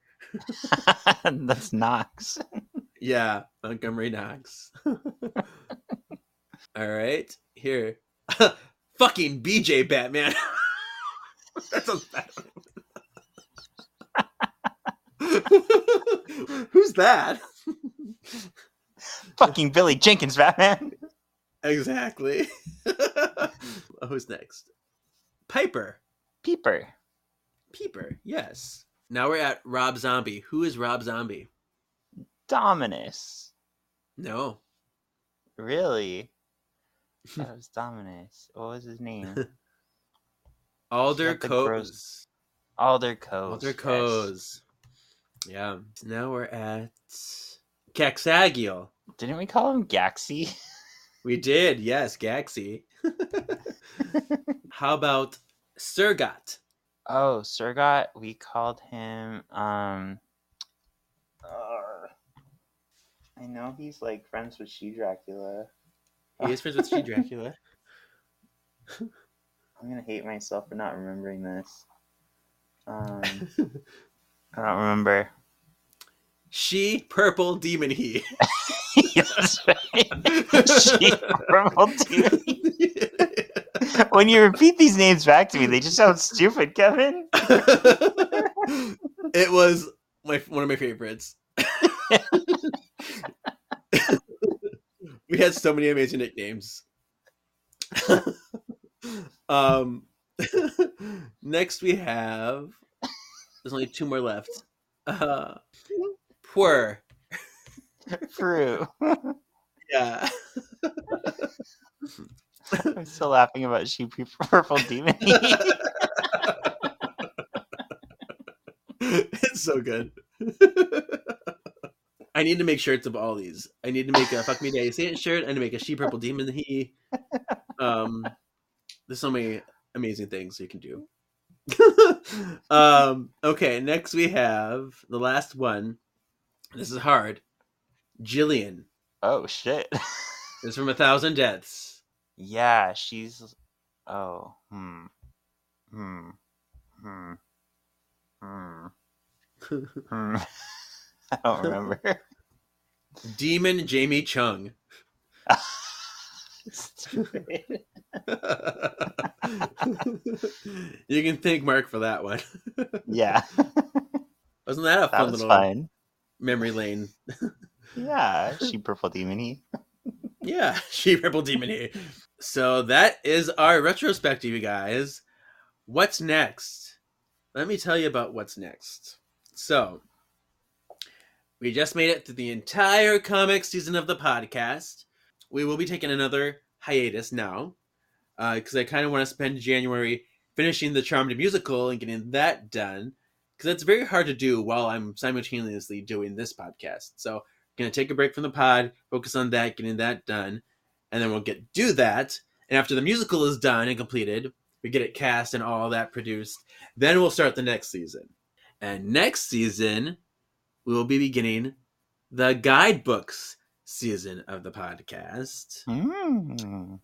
That's Knox. Yeah, Montgomery Knox. All right. Here. Fucking BJ Batman. That's a bad. Who's that? Fucking Billy Jenkins, Batman. Exactly. Who's next? Piper. Peeper. Peeper. Yes. Now we're at Rob Zombie. Who is Rob Zombie? Dominus. No. Really? That was Dominus. What was his name? Alder Got the Coase. gross- Alder Coase. Alder yes. Yeah. Now we're at Caxagiel. Didn't we call him Gaxi? We did, yes, Gaxi. How about Surgot? Oh, Surgot, we called him um uh, I know he's like friends with She Dracula. He is friends with She Dracula. I'm gonna hate myself for not remembering this. Um I don't remember. She Purple Demon He. That's right. She Purple Demon. when you repeat these names back to me, they just sound stupid, Kevin. it was my one of my favorites. we had so many amazing nicknames. um, next we have. There's only two more left. Uh, Pur. True. Yeah. I'm still laughing about She Purple Demon. it's so good. I need to make shirts of all these. I need to make a "Fuck Me Daddy Satan" shirt. I need to make a "She Purple Demon He." Um, there's so many amazing things you can do. um, okay, next we have the last one. This is hard. Jillian oh shit. is from A Thousand Deaths. Yeah, she's. Oh, hmm, hmm, hmm, hmm, hmm. I don't remember. Demon Jamie Chung. You can thank Mark for that one. Yeah, Wasn't that a that fun was little fun. Memory lane? Yeah, she purple demon. Yeah, she purple demon. So that is our retrospective, you guys. What's next? Let me tell you about what's next. So, we just made it through the entire comic season of the podcast. We will be taking another hiatus now uh, because I kind of want to spend January finishing the Charmed musical and getting that done because it's very hard to do while I'm simultaneously doing this podcast. So, I'm gonna take a break from the pod, focus on that, getting that done, and then we'll get do that. And after the musical is done and completed, we get it cast and all that produced. Then we'll start the next season. And next season, we will be beginning the guidebooks season of the podcast. Mm.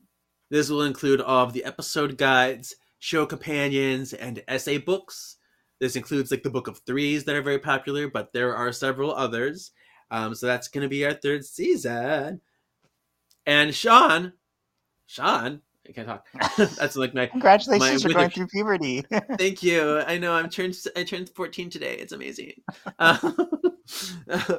This will include all of the episode guides, show companions, and essay books. This includes like the Book of Threes that are very popular, but there are several others. Um, so that's going to be our third season. And Sean, Sean, I can't talk. that's like my Congratulations My for going through puberty. Thank you. I know I'm turned. I turned 14 today. It's amazing. Uh,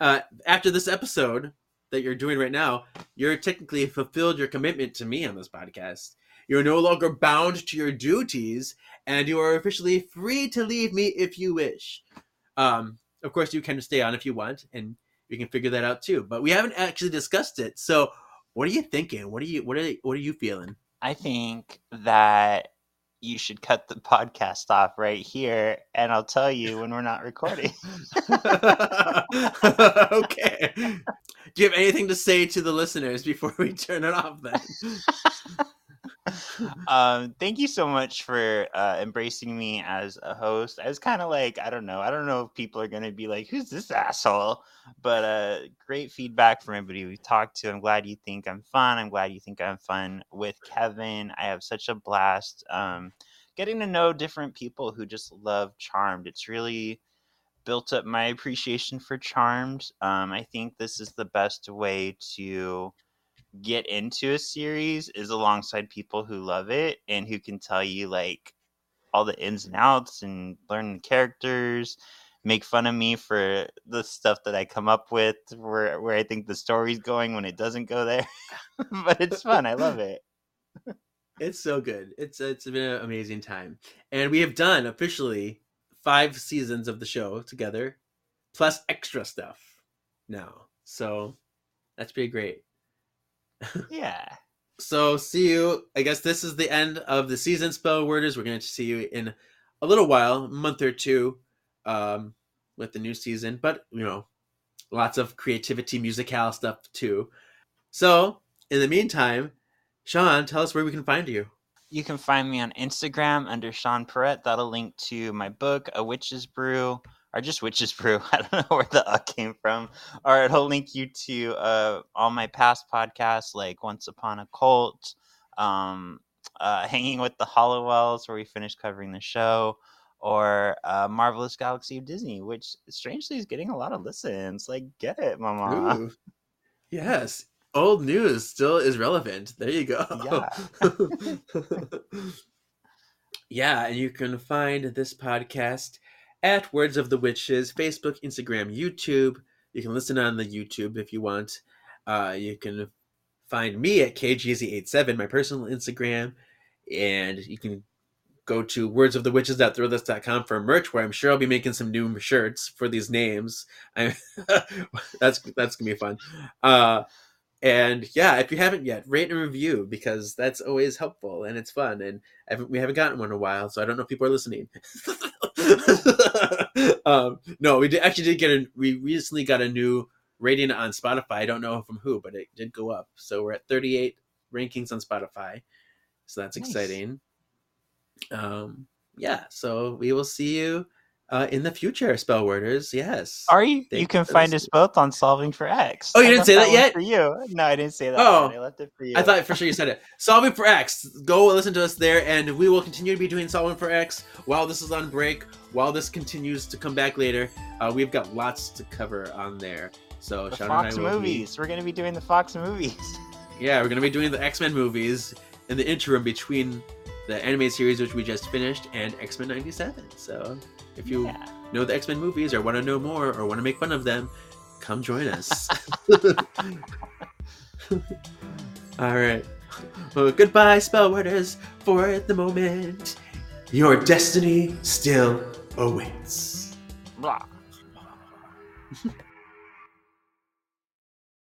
uh, after this episode that you're doing right now, you're technically fulfilled your commitment to me on this podcast. You're no longer bound to your duties, and you are officially free to leave me if you wish. Um, of course, you can stay on if you want, and you can figure that out too. But we haven't actually discussed it. So, what are you thinking? What are you? What are? What are you feeling? I think that you should cut the podcast off right here, and I'll tell you when we're not recording. okay. Do you have anything to say to the listeners before we turn it off then? um, thank you so much for uh, embracing me as a host. I was kind of like, I don't know, I don't know if people are gonna be like, "Who's this asshole?" But uh, great feedback from everybody we talked to. I'm glad you think I'm fun. I'm glad you think I'm fun with Kevin. I have such a blast um, getting to know different people who just love Charmed. It's really built up my appreciation for Charmed. Um, I think this is the best way to get into a series is alongside people who love it and who can tell you like all the ins and outs and learn the characters make fun of me for the stuff that I come up with where where I think the story's going when it doesn't go there. but it's fun. I love it. It's so good. It's it's been an amazing time, and we have done officially five seasons of the show together, plus extra stuff now. So that's pretty great. Yeah. So see you. I guess this is the end of the season. Spell worders. We're going to see you in a little while, a month or two, um, with the new season. But you know, lots of creativity, musicale stuff too. So in the meantime, Sean, tell us where we can find you. You can find me on Instagram under Sean Perret. That'll link to my book, A Witch's Brew, or just Witch's Brew. I don't know where the uh came from. Or it'll link you to uh, all my past podcasts, like Once Upon a Cult, um, uh, Hanging with the Halliwells, where we finished covering the show, or uh, Marvelous Galaxy of Disney, which strangely is getting a lot of listens. Like, get it, mama. Ooh. Yes, old news still is relevant. There you go. Yeah. yeah, and you can find this podcast at Words of the Witches, Facebook, Instagram, YouTube. You can listen on the YouTube if you want. Uh, you can find me at KGZ87, my personal Instagram, and you can go to words of the wordsofthewitches.threadless.com for merch where I'm sure I'll be making some new shirts for these names. I, that's that's gonna be fun. Uh, and yeah, if you haven't yet, rate and review because that's always helpful and it's fun. And haven't, we haven't gotten one in a while, so I don't know if people are listening. um, no, we did, actually did get a. We recently got a new rating on Spotify. I don't know from who, but it did go up. So we're at 38 rankings on Spotify. So that's Nice. exciting. Um, yeah. So we will see you uh, in the future, spell worders. Yes. Are you? Thank you can find us both on Solving for X. Oh, you I didn't say that one yet? For you? No, I didn't say that. Oh. yet. I left it for you. I thought for sure you said it. Solving for X. Go listen to us there, and we will continue to be doing Solving for X while this is on break. While this continues to come back later, uh, we've got lots to cover on there. So the Sean Fox and I will movies. We're gonna be doing the Fox movies. Yeah, we're gonna be doing the X Men movies in the interim between the anime series which we just finished and X Men '97. So if you Yeah. know the X Men movies or want to know more or want to make fun of them, come join us. All right. Well, goodbye, spellworders, for the moment. Your destiny still awaits. Blah.